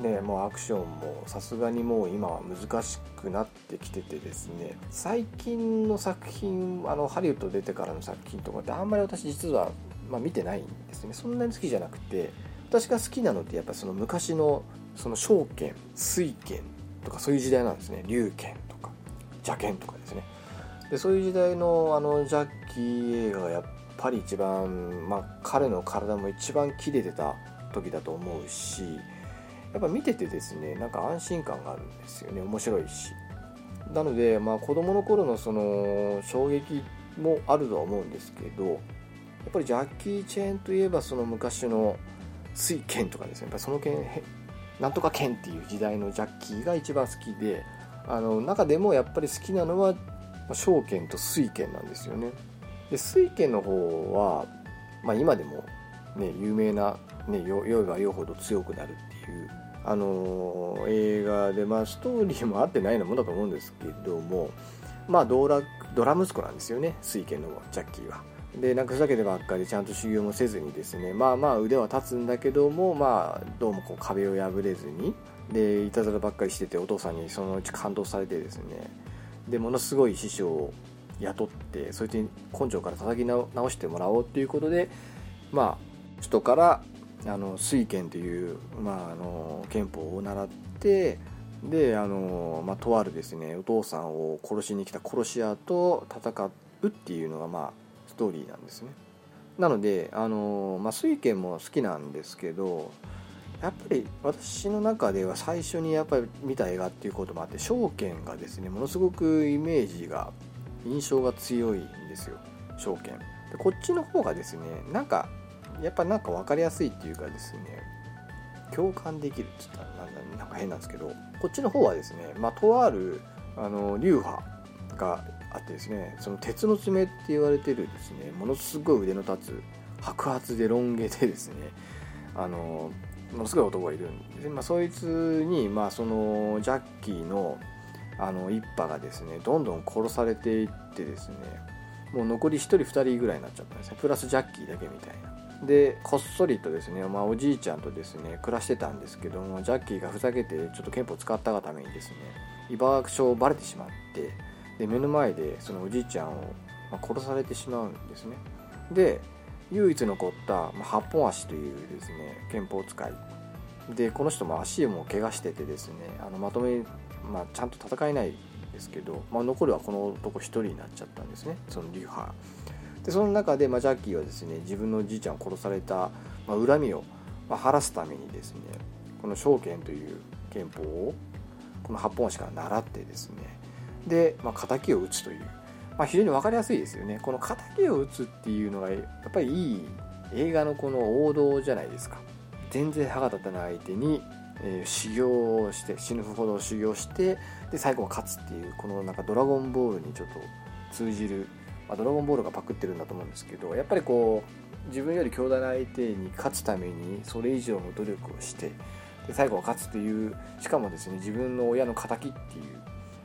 ねもうアクションもさすがにもう今は難しくなってきててですね最近の作品あのハリウッド出てからの作品とかってあんまり私実は、まあ、見てないんですね。そんなに好きじゃなくて私が好きなのってやっぱその昔のその証券水券とかそういう時代なんですね。龍拳邪剣とかですね。でそういう時代のあのジャッキー映画がやっぱり一番、まあ、彼の体も一番切れてた時だと思うしやっぱ見ててですねなんか安心感があるんですよね。面白いし。なので、まあ、子供の頃のその衝撃もあるとは思うんですけどやっぱりジャッキー・チェーンといえばその昔の水剣とかですね。やっぱその剣なんとか剣っていう時代のジャッキーが一番好きであの中でもやっぱり好きなのは証券と水券なんですよね。で水券の方は、まあ、今でも、ね、有名な、ね、酔えば酔うほど強くなるっていうあの、映画で、まあ、ストーリーも合ってないようなもんだと思うんですけどもまあドラドラ息子なんですよね水拳のジャッキーは。でなんかふざけてばっかりでちゃんと修行もせずにですねまあまあ腕は立つんだけどもまあどうもこう壁を破れずにでいたずらばっかりしててお父さんにそのうち感動されてですねでものすごい師匠を雇ってそいつに根性から叩き直してもらおうっていうことでまあ人からあの水剣という、まあ、あの憲法を習ってであの、まあ、とあるですねお父さんを殺しに来た殺し屋と戦うっていうのがまあストーリーなんですね。なのであの、まあ、水剣も好きなんですけどやっぱり私の中では最初にやっぱり見た映画っていうこともあって証券がですねものすごくイメージが印象が強いんですよ。証券。でこっちの方がですねなんかやっぱなんか分かりやすいっていうかですね共感できるって言ったらなんか変なんですけどこっちの方はですね、まあ、とあるあの流派があってですねその鉄の爪って言われてるですねものすごい腕の立つ白髪でロン毛でですねあのものすごい男がいるんで、まあ、そいつに、まあ、そのジャッキーのあの一派がですねどんどん殺されていってですねもう残り1人2人ぐらいになっちゃったんですね。プラスジャッキーだけみたいな。でこっそりとですね、まあ、おじいちゃんとですね暮らしてたんですけどもジャッキーがふざけてちょっと憲法使ったがためにですね居場所をバレてしまってで目の前でそのおじいちゃんを、ま殺されてしまうんですね。で唯一残った、まあ、八本足というですね憲法使い。でこの人も足も怪我しててですねあのまとめ、まあ、ちゃんと戦えないですけど、まあ、残るはこの男1人になっちゃったんですねその流派。でその中で、まあ、ジャッキーはですね自分のおじいちゃんを殺された、まあ、恨みを、まあ、晴らすためにですねこの証券という憲法をこの八本足から習ってですねで、まあ、敵を討つという、まあ、非常に分かりやすいですよね。この敵を討つっていうのがやっぱりいい映画のこの王道じゃないですか。全然歯が立たない相手に、えー、修行をして死ぬほど修行してで最後は勝つっていうこのなんかドラゴンボールにちょっと通じる、あ、ドラゴンボールがパクってるんだと思うんですけどやっぱりこう自分より強大な相手に勝つためにそれ以上の努力をしてで最後は勝つというしかもですね自分の親の敵っていう、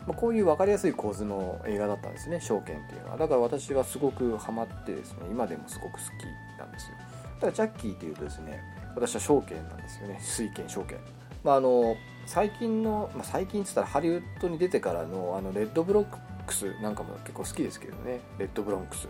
まあ、こういう分かりやすい構図の映画だったんですね証券っていうのは。だから私はすごくハマってですね今でもすごく好きなんですよ。ただジャッキーっていうとですね私は証券なんですよね。水券証券。まああの最近の、まあ、最近っつったらハリウッドに出てからのあのレッドブロックスなんかも結構好きですけどね。レッドブロンクス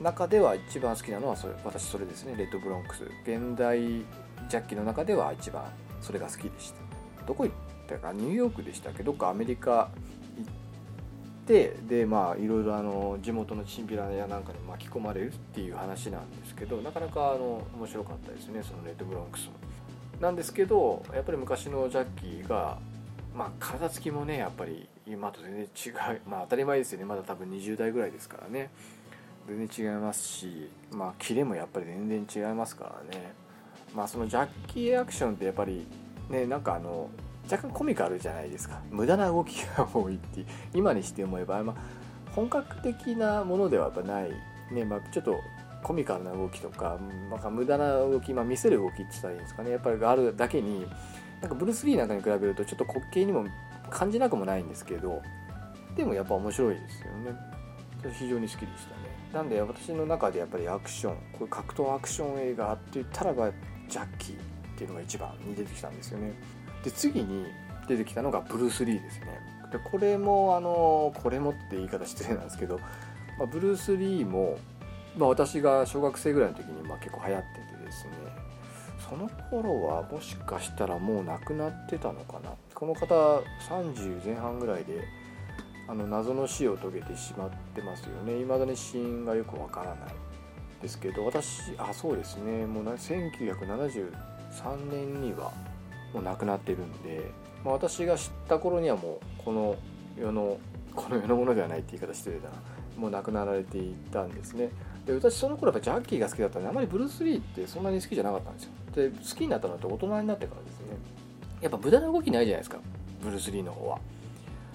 中では一番好きなのはそれ私それですね。レッドブロンクス現代ジャッキの中では一番それが好きでした。どこ行ったかニューヨークでしたっけ？どっかアメリカ行ってでまあいろいろあの地元のチンピラやなんかに巻き込まれるっていう話なんですけどなかなかあの面白かったですねそのレッドブロンクスも。なんですけどやっぱり昔のジャッキーがまあ体つきもねやっぱり今と全然違う。まあ当たり前ですよね。まだ多分20代ぐらいですからね。全然違いますしまあキレもやっぱり全然違いますからね。まあそのジャッキーアクションってやっぱりねなんかあの若干コミカルじゃないですか。無駄な動きが多いって今にして思えば、まあ、本格的なものではやっぱない。ねまあちょっとコミカルな動きとかなんか無駄な動き、まあ、見せる動きって言ったらいいんですかね。やっぱりがあるだけになんかブルース・リーなんかに比べるとちょっと滑稽にも感じなくもないんですけどでもやっぱ面白いですよね。非常に好きでしたね。なんで私の中でやっぱりアクションこういう格闘アクション映画って言ったらばジャッキーっていうのが一番に出てきたんですよね。で次に出てきたのがブルース・リーですね。でこれもあのこれもって言い方失礼なんですけど、まあ、ブルース・リーもまあ、私が小学生ぐらいの時にまあ結構流行っててですね。その頃はもしかしたらもう亡くなってたのかな。この方30前半ぐらいであの謎の死を遂げてしまってますよね。未だに死因がよくわからないですけど私あそうですね。もう1973年にはもう亡くなってるんで、まあ、私が知った頃にはもうこの世の この世のものではないって言い方してるな。もう亡くなられていたんですね。で私その頃やっぱジャッキーが好きだったんであまりブルース・リーってそんなに好きじゃなかったんですよ。で好きになったのって大人になってからですね。やっぱ無駄な動きないじゃないですか。ブルース・リーの方は。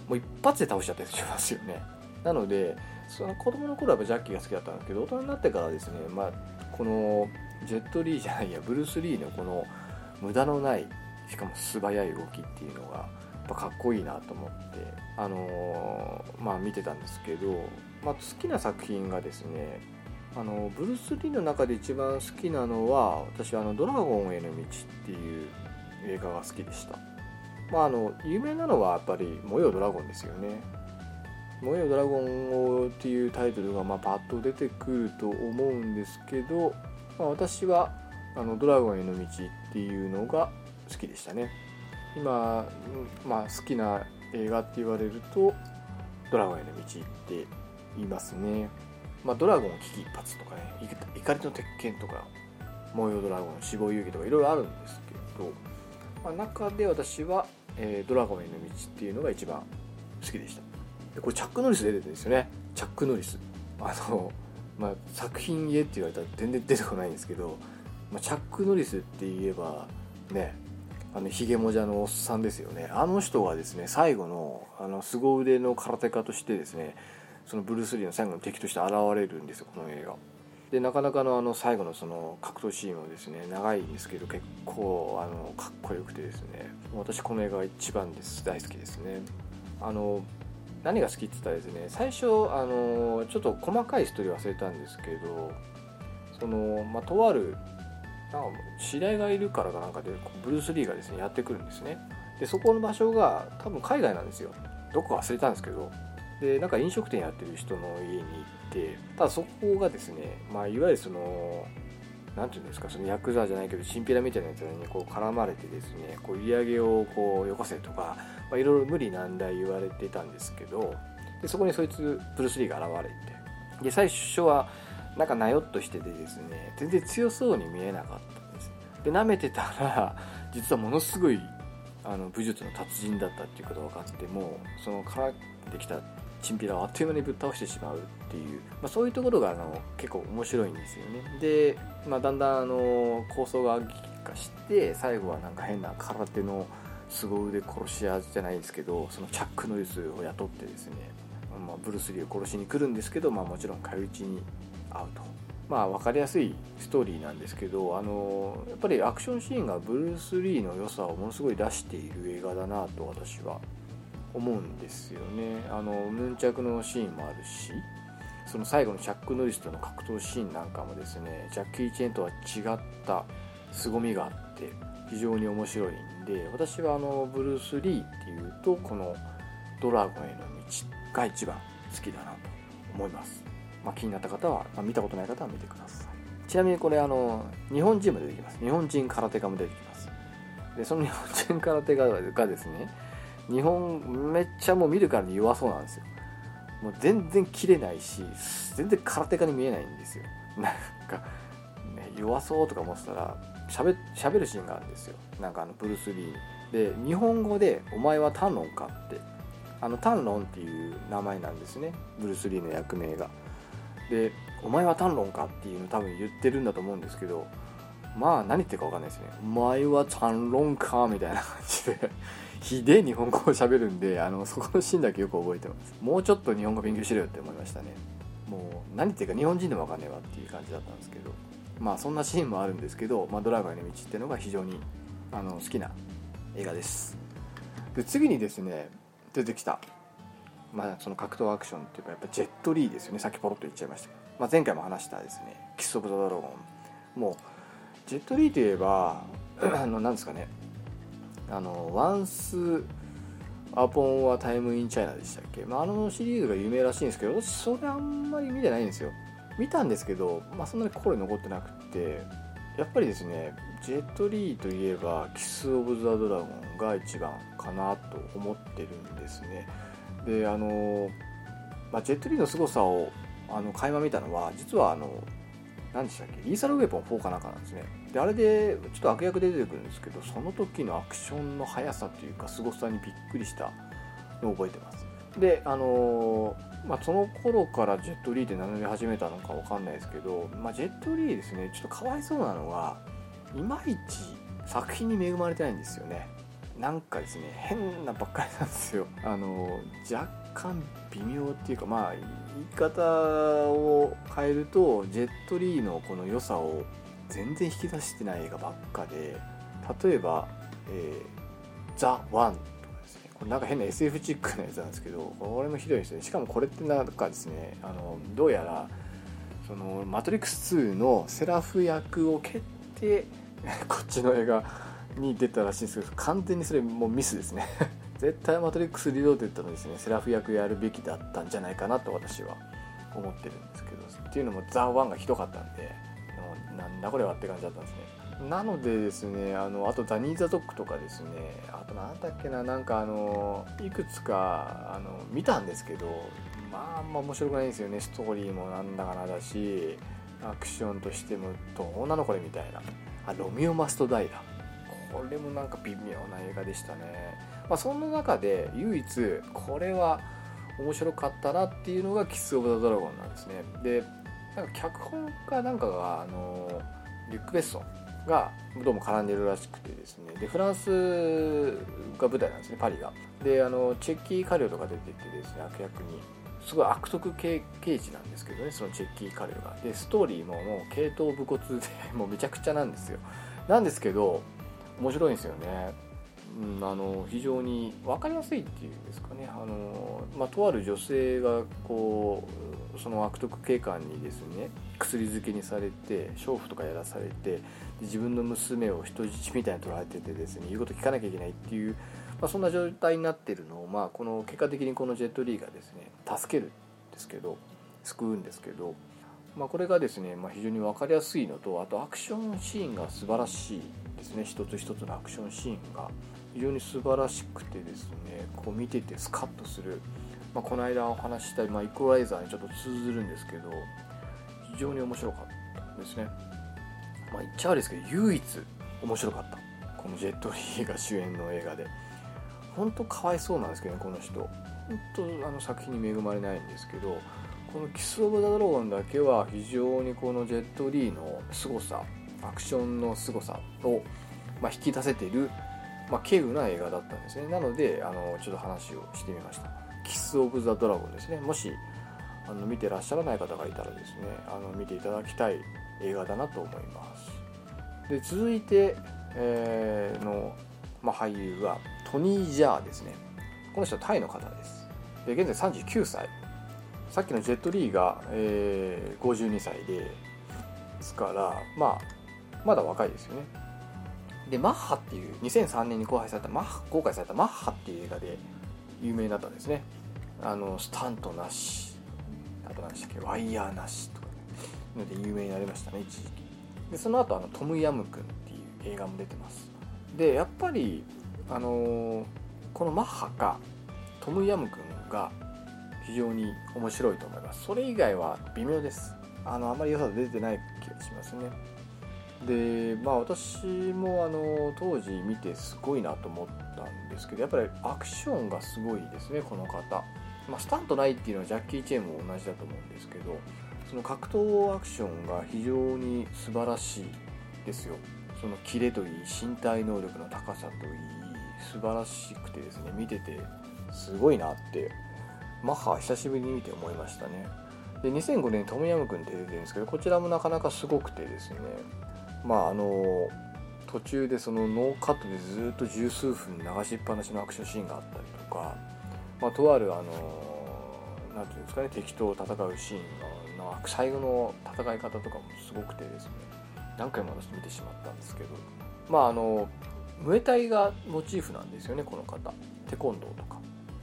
もう一発で倒しちゃったりしますよね。なのでその子供の頃はジャッキーが好きだったんですけど大人になってからですねまあこのジェット・リーじゃないやブルース・リーのこの無駄のないしかも素早い動きっていうのがやっぱかっこいいなと思ってあのー、まあ見てたんですけど、まあ、好きな作品がですねあのブルース・リーの中で一番好きなのは私あの「ドラゴンへの道」っていう映画が好きでした。まああの有名なのはやっぱり「燃えよドラゴン」ですよね「燃えよドラゴン」っていうタイトルがまあパッと出てくると思うんですけど、まあ、私はあの「ドラゴンへの道」っていうのが好きでしたね。今、まあ、好きな映画って言われると「ドラゴンへの道」って言いますね。まあ、ドラゴン危機一発とかね怒りの鉄拳とか燃えよドラゴン死亡遊戯とかいろいろあるんですけどまあ、中で私は、えー、ドラゴンへの道っていうのが一番好きでした。でこれチャック・ノリス出てるんですよね。チャック・ノリス。あの、まあ、作品家って言われたら全然出てこないんですけど、まあ、チャック・ノリスって言えばねあのヒゲもじゃのおっさんですよね。あの人がですね最後のあの凄腕の空手家としてですねそのブルース・リーの最後の敵として現れるんですよこの映画。でなかなかのあの最後のその格闘シーンもですね長いんですけど結構あのかっこよくてですね私この映画が一番です大好きですね。あの何が好きって言ったらですね最初あのちょっと細かいストーリー忘れたんですけどその、まあ、とあるなんか知り合いがいるからかなんかでブルース・リーがですねやってくるんですね。でそこの場所が多分海外なんですよ。どこか忘れたんですけど。でなんか飲食店やってる人の家に行ってただそこがですね、まあ、いわゆるその何て言うんですかそのヤクザじゃないけどチンピラみたいなやつにこう絡まれてですねこう売り上げをこうよこせとか、まあ、いろいろ無理難題言われてたんですけどでそこにそいつブルス・リーが現れてで最初はなんかなよっとしててですね全然強そうに見えなかったんですで舐めてたら実はものすごいあの武術の達人だったっていうことが分かってもそのからできたチンピラをあっという間にぶっ倒してしまうっていう、まあ、そういうところがあの結構面白いんですよね。で、まあ、だんだんあの構想が激化して最後はなんか変な空手の凄腕殺し屋じゃないですけどそのチャック・ノリスを雇ってですね、まあ、ブルース・リーを殺しに来るんですけど、まあ、もちろん返り討ちに遭うと。まあ分かりやすいストーリーなんですけどあのやっぱりアクションシーンがブルース・リーの良さをものすごい出している映画だなと私は思うんですよね。あのヌンチャクのシーンもあるしその最後のチャック・ノリスとの格闘シーンなんかもですねジャッキー・チェーンとは違った凄みがあって非常に面白いんで私はあのブルース・リーっていうとこの「ドラゴンへの道」が一番好きだなと思います。まあ、気になった方は、まあ、見たことない方は見てください。ちなみにこれあの日本人も出てきます。日本人空手家も出てきます。でその日本人空手家がですね日本めっちゃもう見るからに弱そうなんですよもう全然切れないし全然空手家に見えないんですよ なんか、ね、弱そうとか思ってたらしゃべるシーンがあるんですよなんかあのブルース・リーで日本語で「お前はタンロンか?」ってあのタンロンっていう名前なんですねブルース・リーの役名がで「お前は単論か?」っていうの多分言ってるんだと思うんですけどまあ何言ってるか分かんないですね「お前は単論か?」みたいな感じでひでえ日本語を喋るんであのそこのシーンだけよく覚えてます。もうちょっと日本語勉強しろよって思いましたね。もう何言ってるか日本人でも分かんねえわっていう感じだったんですけど。まあそんなシーンもあるんですけど「まあ、ドラゴンの道」っていうのが非常にあの好きな映画です。で次にですね出てきたまあ、その格闘アクションっていうかやっぱジェットリーですよね。さっきポロッと言っちゃいましたけど、まあ、前回も話したですねキス・オブ・ザ・ドラゴン。もうジェットリーといえば あのなんですかねあのワンス・アポンはタイム・イン・チャイナでしたっけ、まあ、あのシリーズが有名らしいんですけど私それあんまり見てないんですよ。見たんですけど、まあ、そんなに心に残ってなくてやっぱりですねジェットリーといえばキス・オブ・ザ・ドラゴンが一番かなと思ってるんですね。であの、まあ、ジェットリーの凄さをあの垣間見たのは実はあの何でしたっけ？リーサルウェポン4かなんかなんですね。であれでちょっと悪役で出てくるんですけどその時のアクションの速さというか凄さにびっくりしたのを覚えてます。であのまあ、その頃からジェットリーって名乗り始めたのか分かんないですけど、まあ、ジェットリーですねちょっとかわいそうなのがいまいち作品に恵まれてないんですよね。なんかですね変なばっかりなんですよ。あの若干微妙っていうかまあ言い方を変えるとジェットリーのこの良さを全然引き出してない映画ばっかで例えば「えー、ザ・ワン」とかですね。これなんか変な SF チックなやつなんですけどこれもひどいですねしかもこれってなんかですねあのどうやらそのマトリックス2のセラフ役を蹴って こっちの映画に出たらしいんですけど完全にそれもうミスですね。絶対マトリックスリロードったのですねセラフ役やるべきだったんじゃないかなと私は思ってるんですけどっていうのもザ・ワンがひどかったんでなんだこれはって感じだったんですね。なのでですねあのあとダニー・ザ・ドックとかですねあと何だっけななんかあのいくつかあの見たんですけどまああんま面白くないんですよね。ストーリーもなんだかなだしアクションとしてもどうなのこれみたいな。あロミオ・マスト・ダイだこれもなんか微妙な映画でしたね、まあ、そんな中で唯一これは面白かったなっていうのが「キス・オブ・ザ・ドラゴン」なんですね。でなんか脚本家なんかがあのリュック・ベッソンがどうも絡んでるらしくてですね。でフランスが舞台なんですねパリが。であのチェッキー・カリオとか出ててですね悪役に。すごい悪徳刑事なんですけどねそのチェッキー・カリオが。でストーリーももう系統武骨で もうめちゃくちゃなんですよ。なんですけど面白いんですよね。うん、あの非常に分かりやすいっていうんですかね。あの、まあ、とある女性がこうその悪徳警官にですね薬漬けにされて娼婦とかやらされて自分の娘を人質みたいに取られててですね言うこと聞かなきゃいけないっていう、まあ、そんな状態になってるのを、まあ、この結果的にこのジェットリーがですね助けるんですけど救うんですけど、まあ、これがですね、まあ、非常に分かりやすいのとあとアクションシーンが素晴らしいですね。一つ一つのアクションシーンが非常に素晴らしくてですねこう見ててスカッとする、まあ、この間お話しした、まあ、イコライザーにちょっと通ずるんですけど非常に面白かったですね、まあ、言っちゃ悪いですけど唯一面白かった。このジェットリーが主演の映画で。本当かわいそうなんですけどねこの人。本当あの作品に恵まれないんですけどこの「キス・オブ・ザ・ドラゴン」だけは非常にこのジェットリーの凄さアクションの凄さを、まあ、引き出せているまあ、稀有な映画だったんですね。なのであのちょっと話をしてみました「キス・オブ・ザ・ドラゴン」ですね。もしあの見てらっしゃらない方がいたらですねあの見ていただきたい映画だなと思います。で続いて、えー、の、まあ、俳優はトニー・ジャーですね。この人はタイの方です。で現在39歳。さっきのジェット・リーが、えー、52歳でですからまあまだ若いですよね。でマッハっていう2003年に公開されたマッ公開されたマッハっていう映画で有名になったんですね。あのスタントなしあと何でしたっけワイヤーなしとかねので有名になりましたね一時期。でその後あのトムヤムクンっていう映画も出てます。でやっぱりあのー、このマッハかトムヤムクンが非常に面白いと思います。それ以外は微妙です。あのあまり良さ出てない気がしますね。でまあ私もあの当時見てすごいなと思ったんですけどやっぱりアクションがすごいですねこの方、まあ、スタントないっていうのはジャッキー・チェーンも同じだと思うんですけどその格闘アクションが非常に素晴らしいですよ。そのキレといい身体能力の高さといい素晴らしくてですね見ててすごいなってマッハ久しぶりに見て思いましたね。で2005年トムヤムクンって出てるんですけどこちらもなかなかすごくてですねまああの途中でそのノーカットでずっと十数分流しっぱなしのアクションシーンがあったりとか、まあ、とあるあの何ていうんですかね敵と戦うシーンの最後の戦い方とかもすごくてですね。何回も私見てしまったんですけど。まああのムエタイがモチーフなんですよねこの方。テコンドーとか。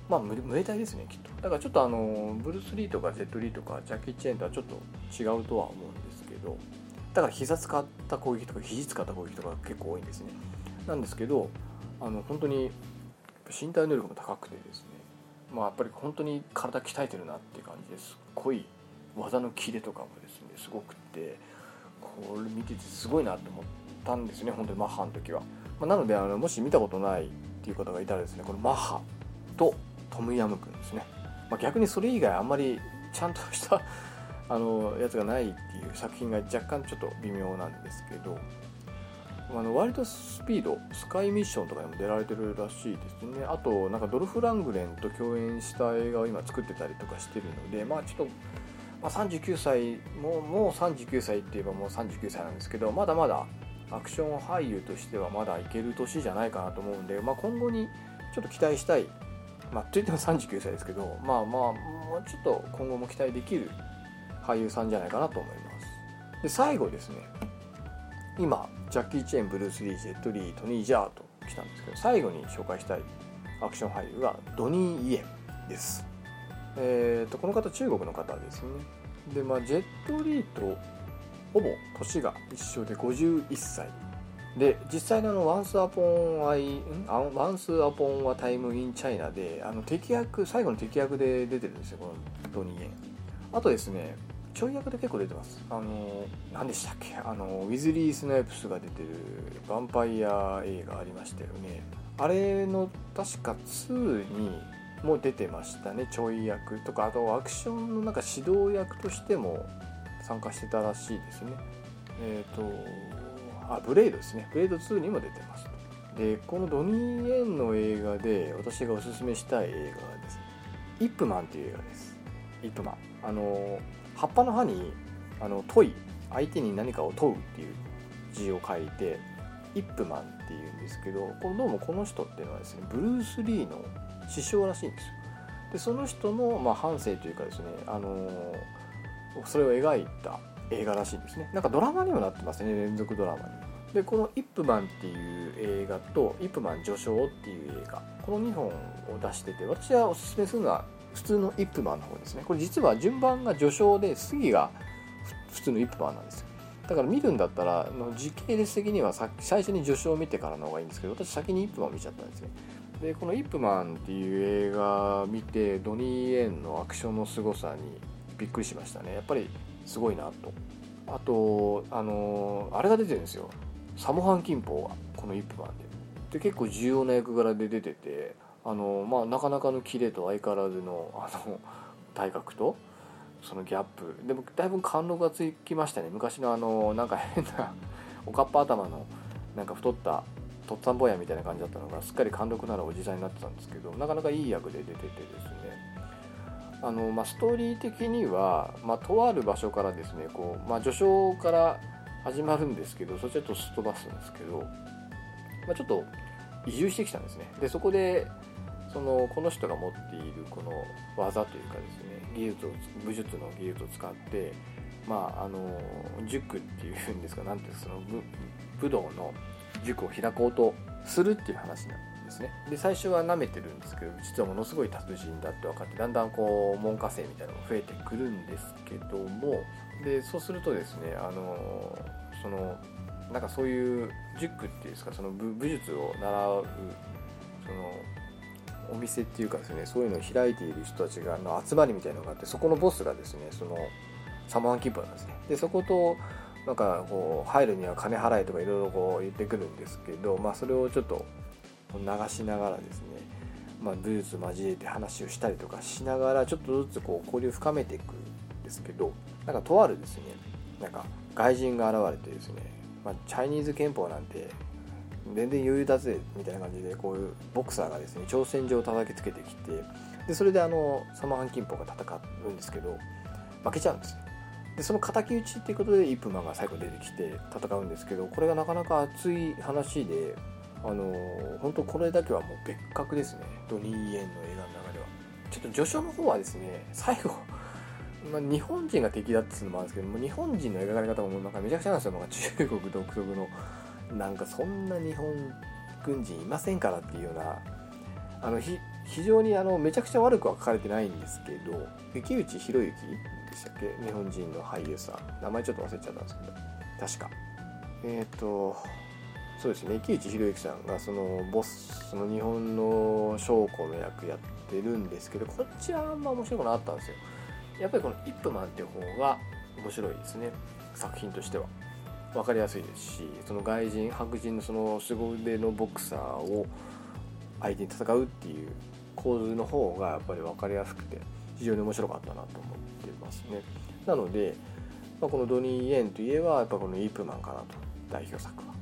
まあムエタイですねきっと。だからちょっとあのブルース・リーとかジェット・リーとかジャッキー・チェーンとはちょっと違うとは思うんですけど。だから膝使った攻撃とか肘使った攻撃とか結構多いんですね。なんですけどあの本当に身体能力も高くてですね。まあやっぱり本当に体鍛えてるなっていう感じです。っごい技のキレとかもですねすごくってこれ見ててすごいなと思ったんですね本当にマッハの時は、まあ、なのであのもし見たことないっていう方がいたらですねこのマッハとトムヤムクンですね、まあ、逆にそれ以外あんまりちゃんとしたあのやつがないっていう作品が若干ちょっと微妙なんですけどあのワイルドスピードスカイミッションとかにも出られてるらしいですね。あとなんかドルフ・ラングレンと共演した映画を今作ってたりとかしてるのでまあちょっと、まあ、39歳もうもう39歳って言えばもう39歳なんですけどまだまだアクション俳優としてはまだいける年じゃないかなと思うんで、まあ、今後にちょっと期待したい。まあといっても39歳ですけどまあまあもうちょっと今後も期待できる俳優さんじゃないかなと思います。で最後ですね。今ジャッキー・チェーンブルース・リージェット・リートニー・ジャーと来たんですけど最後に紹介したいアクション俳優がドニー・イエンです。えーと、この方中国の方ですね。でまあジェット・リーとほぼ年が一緒で51歳。で実際のあの「ワンスアポンアイワンスアポンアタイムインチャイナであの敵役最後の敵役で出てるんですよこのドニー・イエン。あとですねちょい役で結構出てます。あの何でしたっけ？あのウェズリー・スナイプスが出てるヴァンパイア映画ありましたよね。あれの確か2にも出てましたね。ちょい役とかあとアクションのなんか指導役としても参加してたらしいですね。えっ、ー、とあブレイドですね。ブレイド2にも出てます。でこのドニー・エンの映画で私がおすすめしたい映画はですね「イップマン」っていう映画です。イップマン。あの葉っぱの葉にあの問い相手に何かを問うっていう字を書いてイップマンっていうんですけどこのどうもこの人っていうのはですねブルース・リーの師匠らしいんですよ。でその人の、まあ、反省というかですね、あのそれを描いた映画らしいんですね。なんかドラマにもなってますね連続ドラマに。でこの「イップマン」っていう映画と「イップマン序章」っていう映画この2本を出してて私はおすすめするのは普通のイップマンの方ですね。これ実は順番が序章で次が普通のイップマンなんですよ。だから見るんだったらの時系列的にはさ最初に序章を見てからの方がいいんですけど私先にイップマンを見ちゃったんですよ。でこの「イップマン」っていう映画見てドニー・エンのアクションの凄さにびっくりしましたね。やっぱりすごいなと。あとあのあれが出てるんですよ。サモハン・キンポーがこの「イップマンで」で結構重要な役柄で出ててあの、まあ、なかなかのキレと相変わらずのあの体格とそのギャップ。でもだいぶ貫禄がつきましたね。昔のあのなんか変なおかっぱ頭のなんか太ったとっつぁん坊やみたいな感じだったのがすっかり貫禄のあるおじさんになってたんですけどなかなかいい役で出ててですね。あの、まあ、ストーリー的には、まあ、とある場所からですねこう、まあ、序章から始まるんですけどそっちはちょっとすっ飛ばすんですけど、まあ、ちょっと移住してきたんですね。でそこでそのこの人が持っているこの技というかですね技術を武術の技術を使ってまああの塾っていうんですか何ていうんですかその武道の塾を開こうとするっていう話なんですね。で最初は舐めてるんですけど実はものすごい達人だって分かってだんだんこう門下生みたいなのが増えてくるんですけどもでそうするとですねあのそのなんかそういう塾っていうんですかその武術を習うそのお店っていうかですねそういうのを開いている人たちがの集まりみたいなのがあってそこのボスがですねそのサマーキープなんですね。でそことなんかこう入るには金払えとかいろいろこう言ってくるんですけどまあそれをちょっと流しながらですね、まあ、武術交えて話をしたりとかしながらちょっとずつこう交流を深めていくんですけどなんかとあるですねなんか外人が現れてですね、まあ、チャイニーズ憲法なんて全然余裕だぜみたいな感じでこういうボクサーがですね挑戦状を叩きつけてきてでそれであのサマハンキンポが戦うんですけど負けちゃうんですでその敵討ちっていうことでイップマンが最後出てきて戦うんですけどこれがなかなか熱い話であの本当これだけはもう別格ですね。ドニー・イエンの映画の中では。ちょっと序章の方はですね最後 まあ、日本人が敵だっていうのもあるんですけども日本人の描かれ方もなんかめちゃくちゃなんですよ。なんか中国独特のなんかそんな日本軍人いませんからっていうようなあの非常にあのめちゃくちゃ悪くは書かれてないんですけど雪内博之でしたっけ？日本人の俳優さん。名前ちょっと忘れちゃったんですけど。確か。えっ、ー、とそうですね。池内博之さんがそのボスその日本の将校の役やってるんですけどこっちはあんま面白くなかったんですよ。やっぱりこの「イップマン」っていう方が面白いですね。作品としては。分かりやすいですしその外人白人のその凄腕のボクサーを相手に戦うっていう構図の方がやっぱり分かりやすくて非常に面白かったなと思ってますね。なので、まあ、このドニー・イエンといえばやっぱこの「イップマン」かなと代表作は。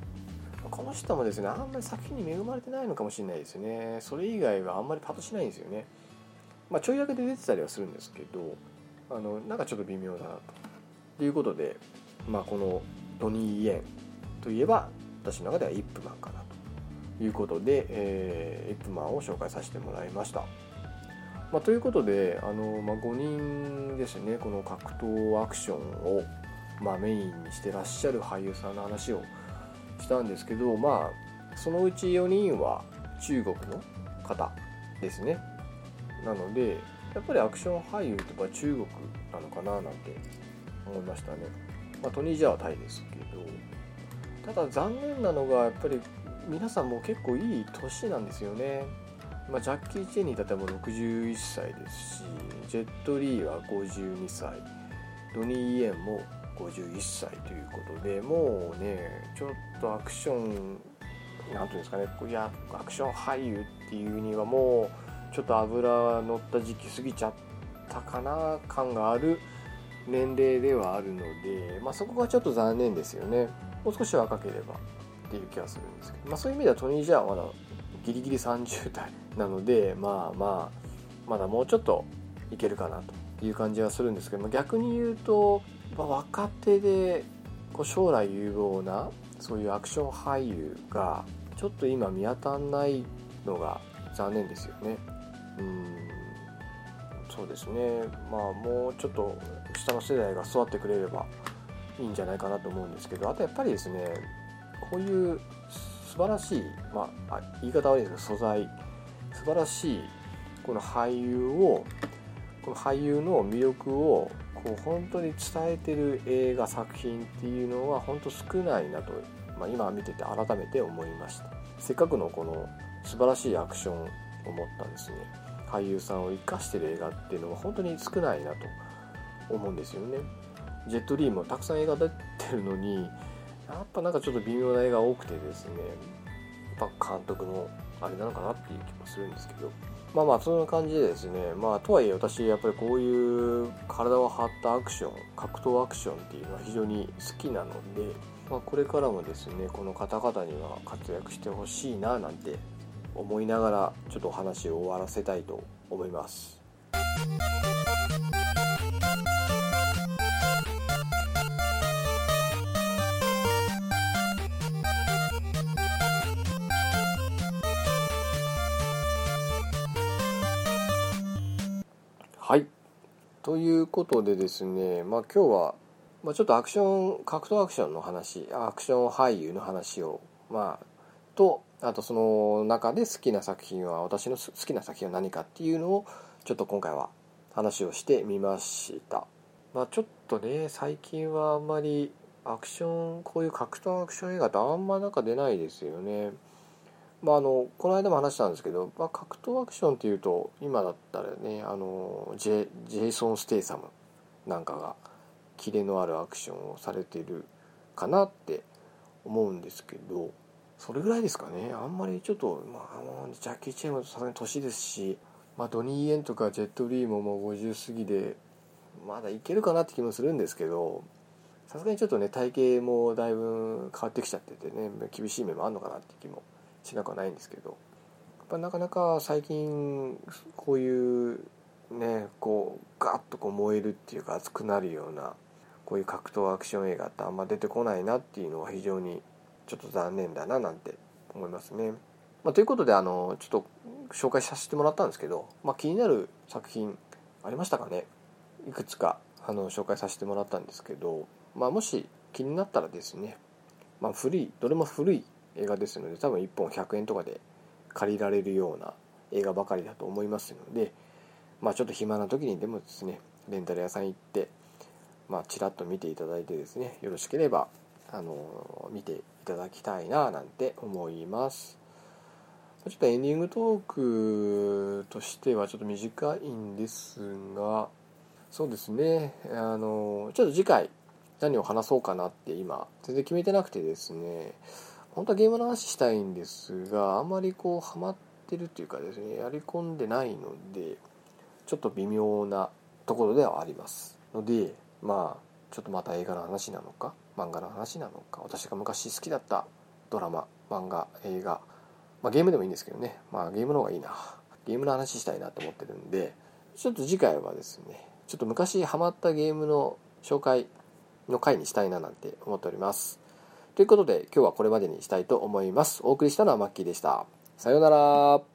この人もですねあんまり作品に恵まれてないのかもしれないですね。それ以外はあんまりパッとしないんですよね。まあちょい役で出てたりはするんですけどあのなんかちょっと微妙だなということでまあこのドニー・イエンといえば私の中ではイップマンかなということで、えー、イップマンを紹介させてもらいました。まあ、ということであの、まあ、5人ですねこの格闘アクションを、まあ、メインにしてらっしゃる俳優さんの話をしたんですけどまあそのうち4人は中国の方ですねなのでやっぱりアクション俳優とか中国なのかななんて思いましたね、まあ、トニー・ジャーはタイですけどただ残念なのがやっぱり皆さんも結構いい年なんですよね。まあ、ジャッキー・チェンに至っても61歳ですしジェット・リーは52歳ドニー・イエンも51歳ということでもうねちょっとアクションなんていうんですかねいやアクション俳優っていうにはもうちょっと油乗った時期過ぎちゃったかな感がある年齢ではあるので、まあ、そこがちょっと残念ですよね。もう少し若ければっていう気がするんですけど、まあ、そういう意味ではトニー・ジャーはまだギリギリ30代なのでまあまあまだもうちょっといけるかなという感じはするんですけど、まあ、逆に言うと、まあ、若手でこう将来有望なそういうアクション俳優がちょっと今見当たらないのが残念ですよね。うん。そうですね。まあもうちょっと下の世代が育ってくれればいいんじゃないかなと思うんですけどあとやっぱりですねこういう素晴らしい、まあ、言い方悪いですけど素材素晴らしいこの俳優をこの俳優の魅力をこう本当に伝えてる映画作品っていうのは本当少ないなと、まあ、今見てて改めて思いました。せっかくのこの素晴らしいアクションを持ったんですね俳優さんを生かしてる映画っていうのは本当に少ないなと思うんですよねジェットリーもたくさん映画出てるのにやっぱなんかちょっと微妙な映画多くてですねやっぱ監督のあれなのかなっていう気もするんですけどまあまあそんな感じでですねまあとはいえ私やっぱりこういう体を張ったアクション格闘アクションっていうのは非常に好きなので、まあ、これからもですねこの方々には活躍してほしいななんて思いながらちょっとお話を終わらせたいと思います。はい。ということでですね、まあ今日は、まあ、ちょっとアクション、格闘アクションの話、アクション俳優の話を、まあ、と、あとその中で好きな作品は、私の好きな作品は何かっていうのを、ちょっと今回は話をしてみました。まあちょっとね、最近はあんまりアクション、こういう格闘アクション映画ってあんまなんか出ないですよね。まあ、あのこの間も話したんですけど、まあ、格闘アクションっていうと今だったらねあのジェジェイソン・ステイサムなんかがキレのあるアクションをされてるかなって思うんですけどそれぐらいですかね。あんまりちょっと、まあ、あのジャッキー・チェンもさすがに年ですし、まあ、ドニー・イエンとかジェット・リーももう50過ぎでまだいけるかなって気もするんですけどさすがにちょっとね体型もだいぶ変わってきちゃっててね厳しい面もあるのかなって気もしなくはないんですけどやっぱなかなか最近こういうねこうガッとこう燃えるっていうか熱くなるようなこういう格闘アクション映画ってあんま出てこないなっていうのは非常にちょっと残念だななんて思いますね。まあ、ということであのちょっと紹介させてもらったんですけど、まあ、気になる作品ありましたかね？いくつかあの紹介させてもらったんですけど、まあ、もし気になったらですね、まあ、古いどれも古い映画ですので多分1本100円とかで借りられるような映画ばかりだと思いますのでまあちょっと暇な時にでもですねレンタル屋さん行ってまあちらっと見ていただいてですねよろしければあの見ていただきたいななんて思います。ちょっとエンディングトークとしてはちょっと短いんですがそうですねあのちょっと次回何を話そうかなって今全然決めてなくてですね本当はゲームの話したいんですがあんまりこうハマってるっていうかですねやり込んでないのでちょっと微妙なところではあります。のでまあちょっとまた映画の話なのか漫画の話なのか私が昔好きだったドラマ漫画映画、まあ、ゲームでもいいんですけどね。まあゲームの方がいいな。ゲームの話したいなと思ってるんでちょっと次回はですねちょっと昔ハマったゲームの紹介の回にしたいななんて思っております。ということで今日はこれまでにしたいと思います。お送りしたのはマッキーでした。さようなら。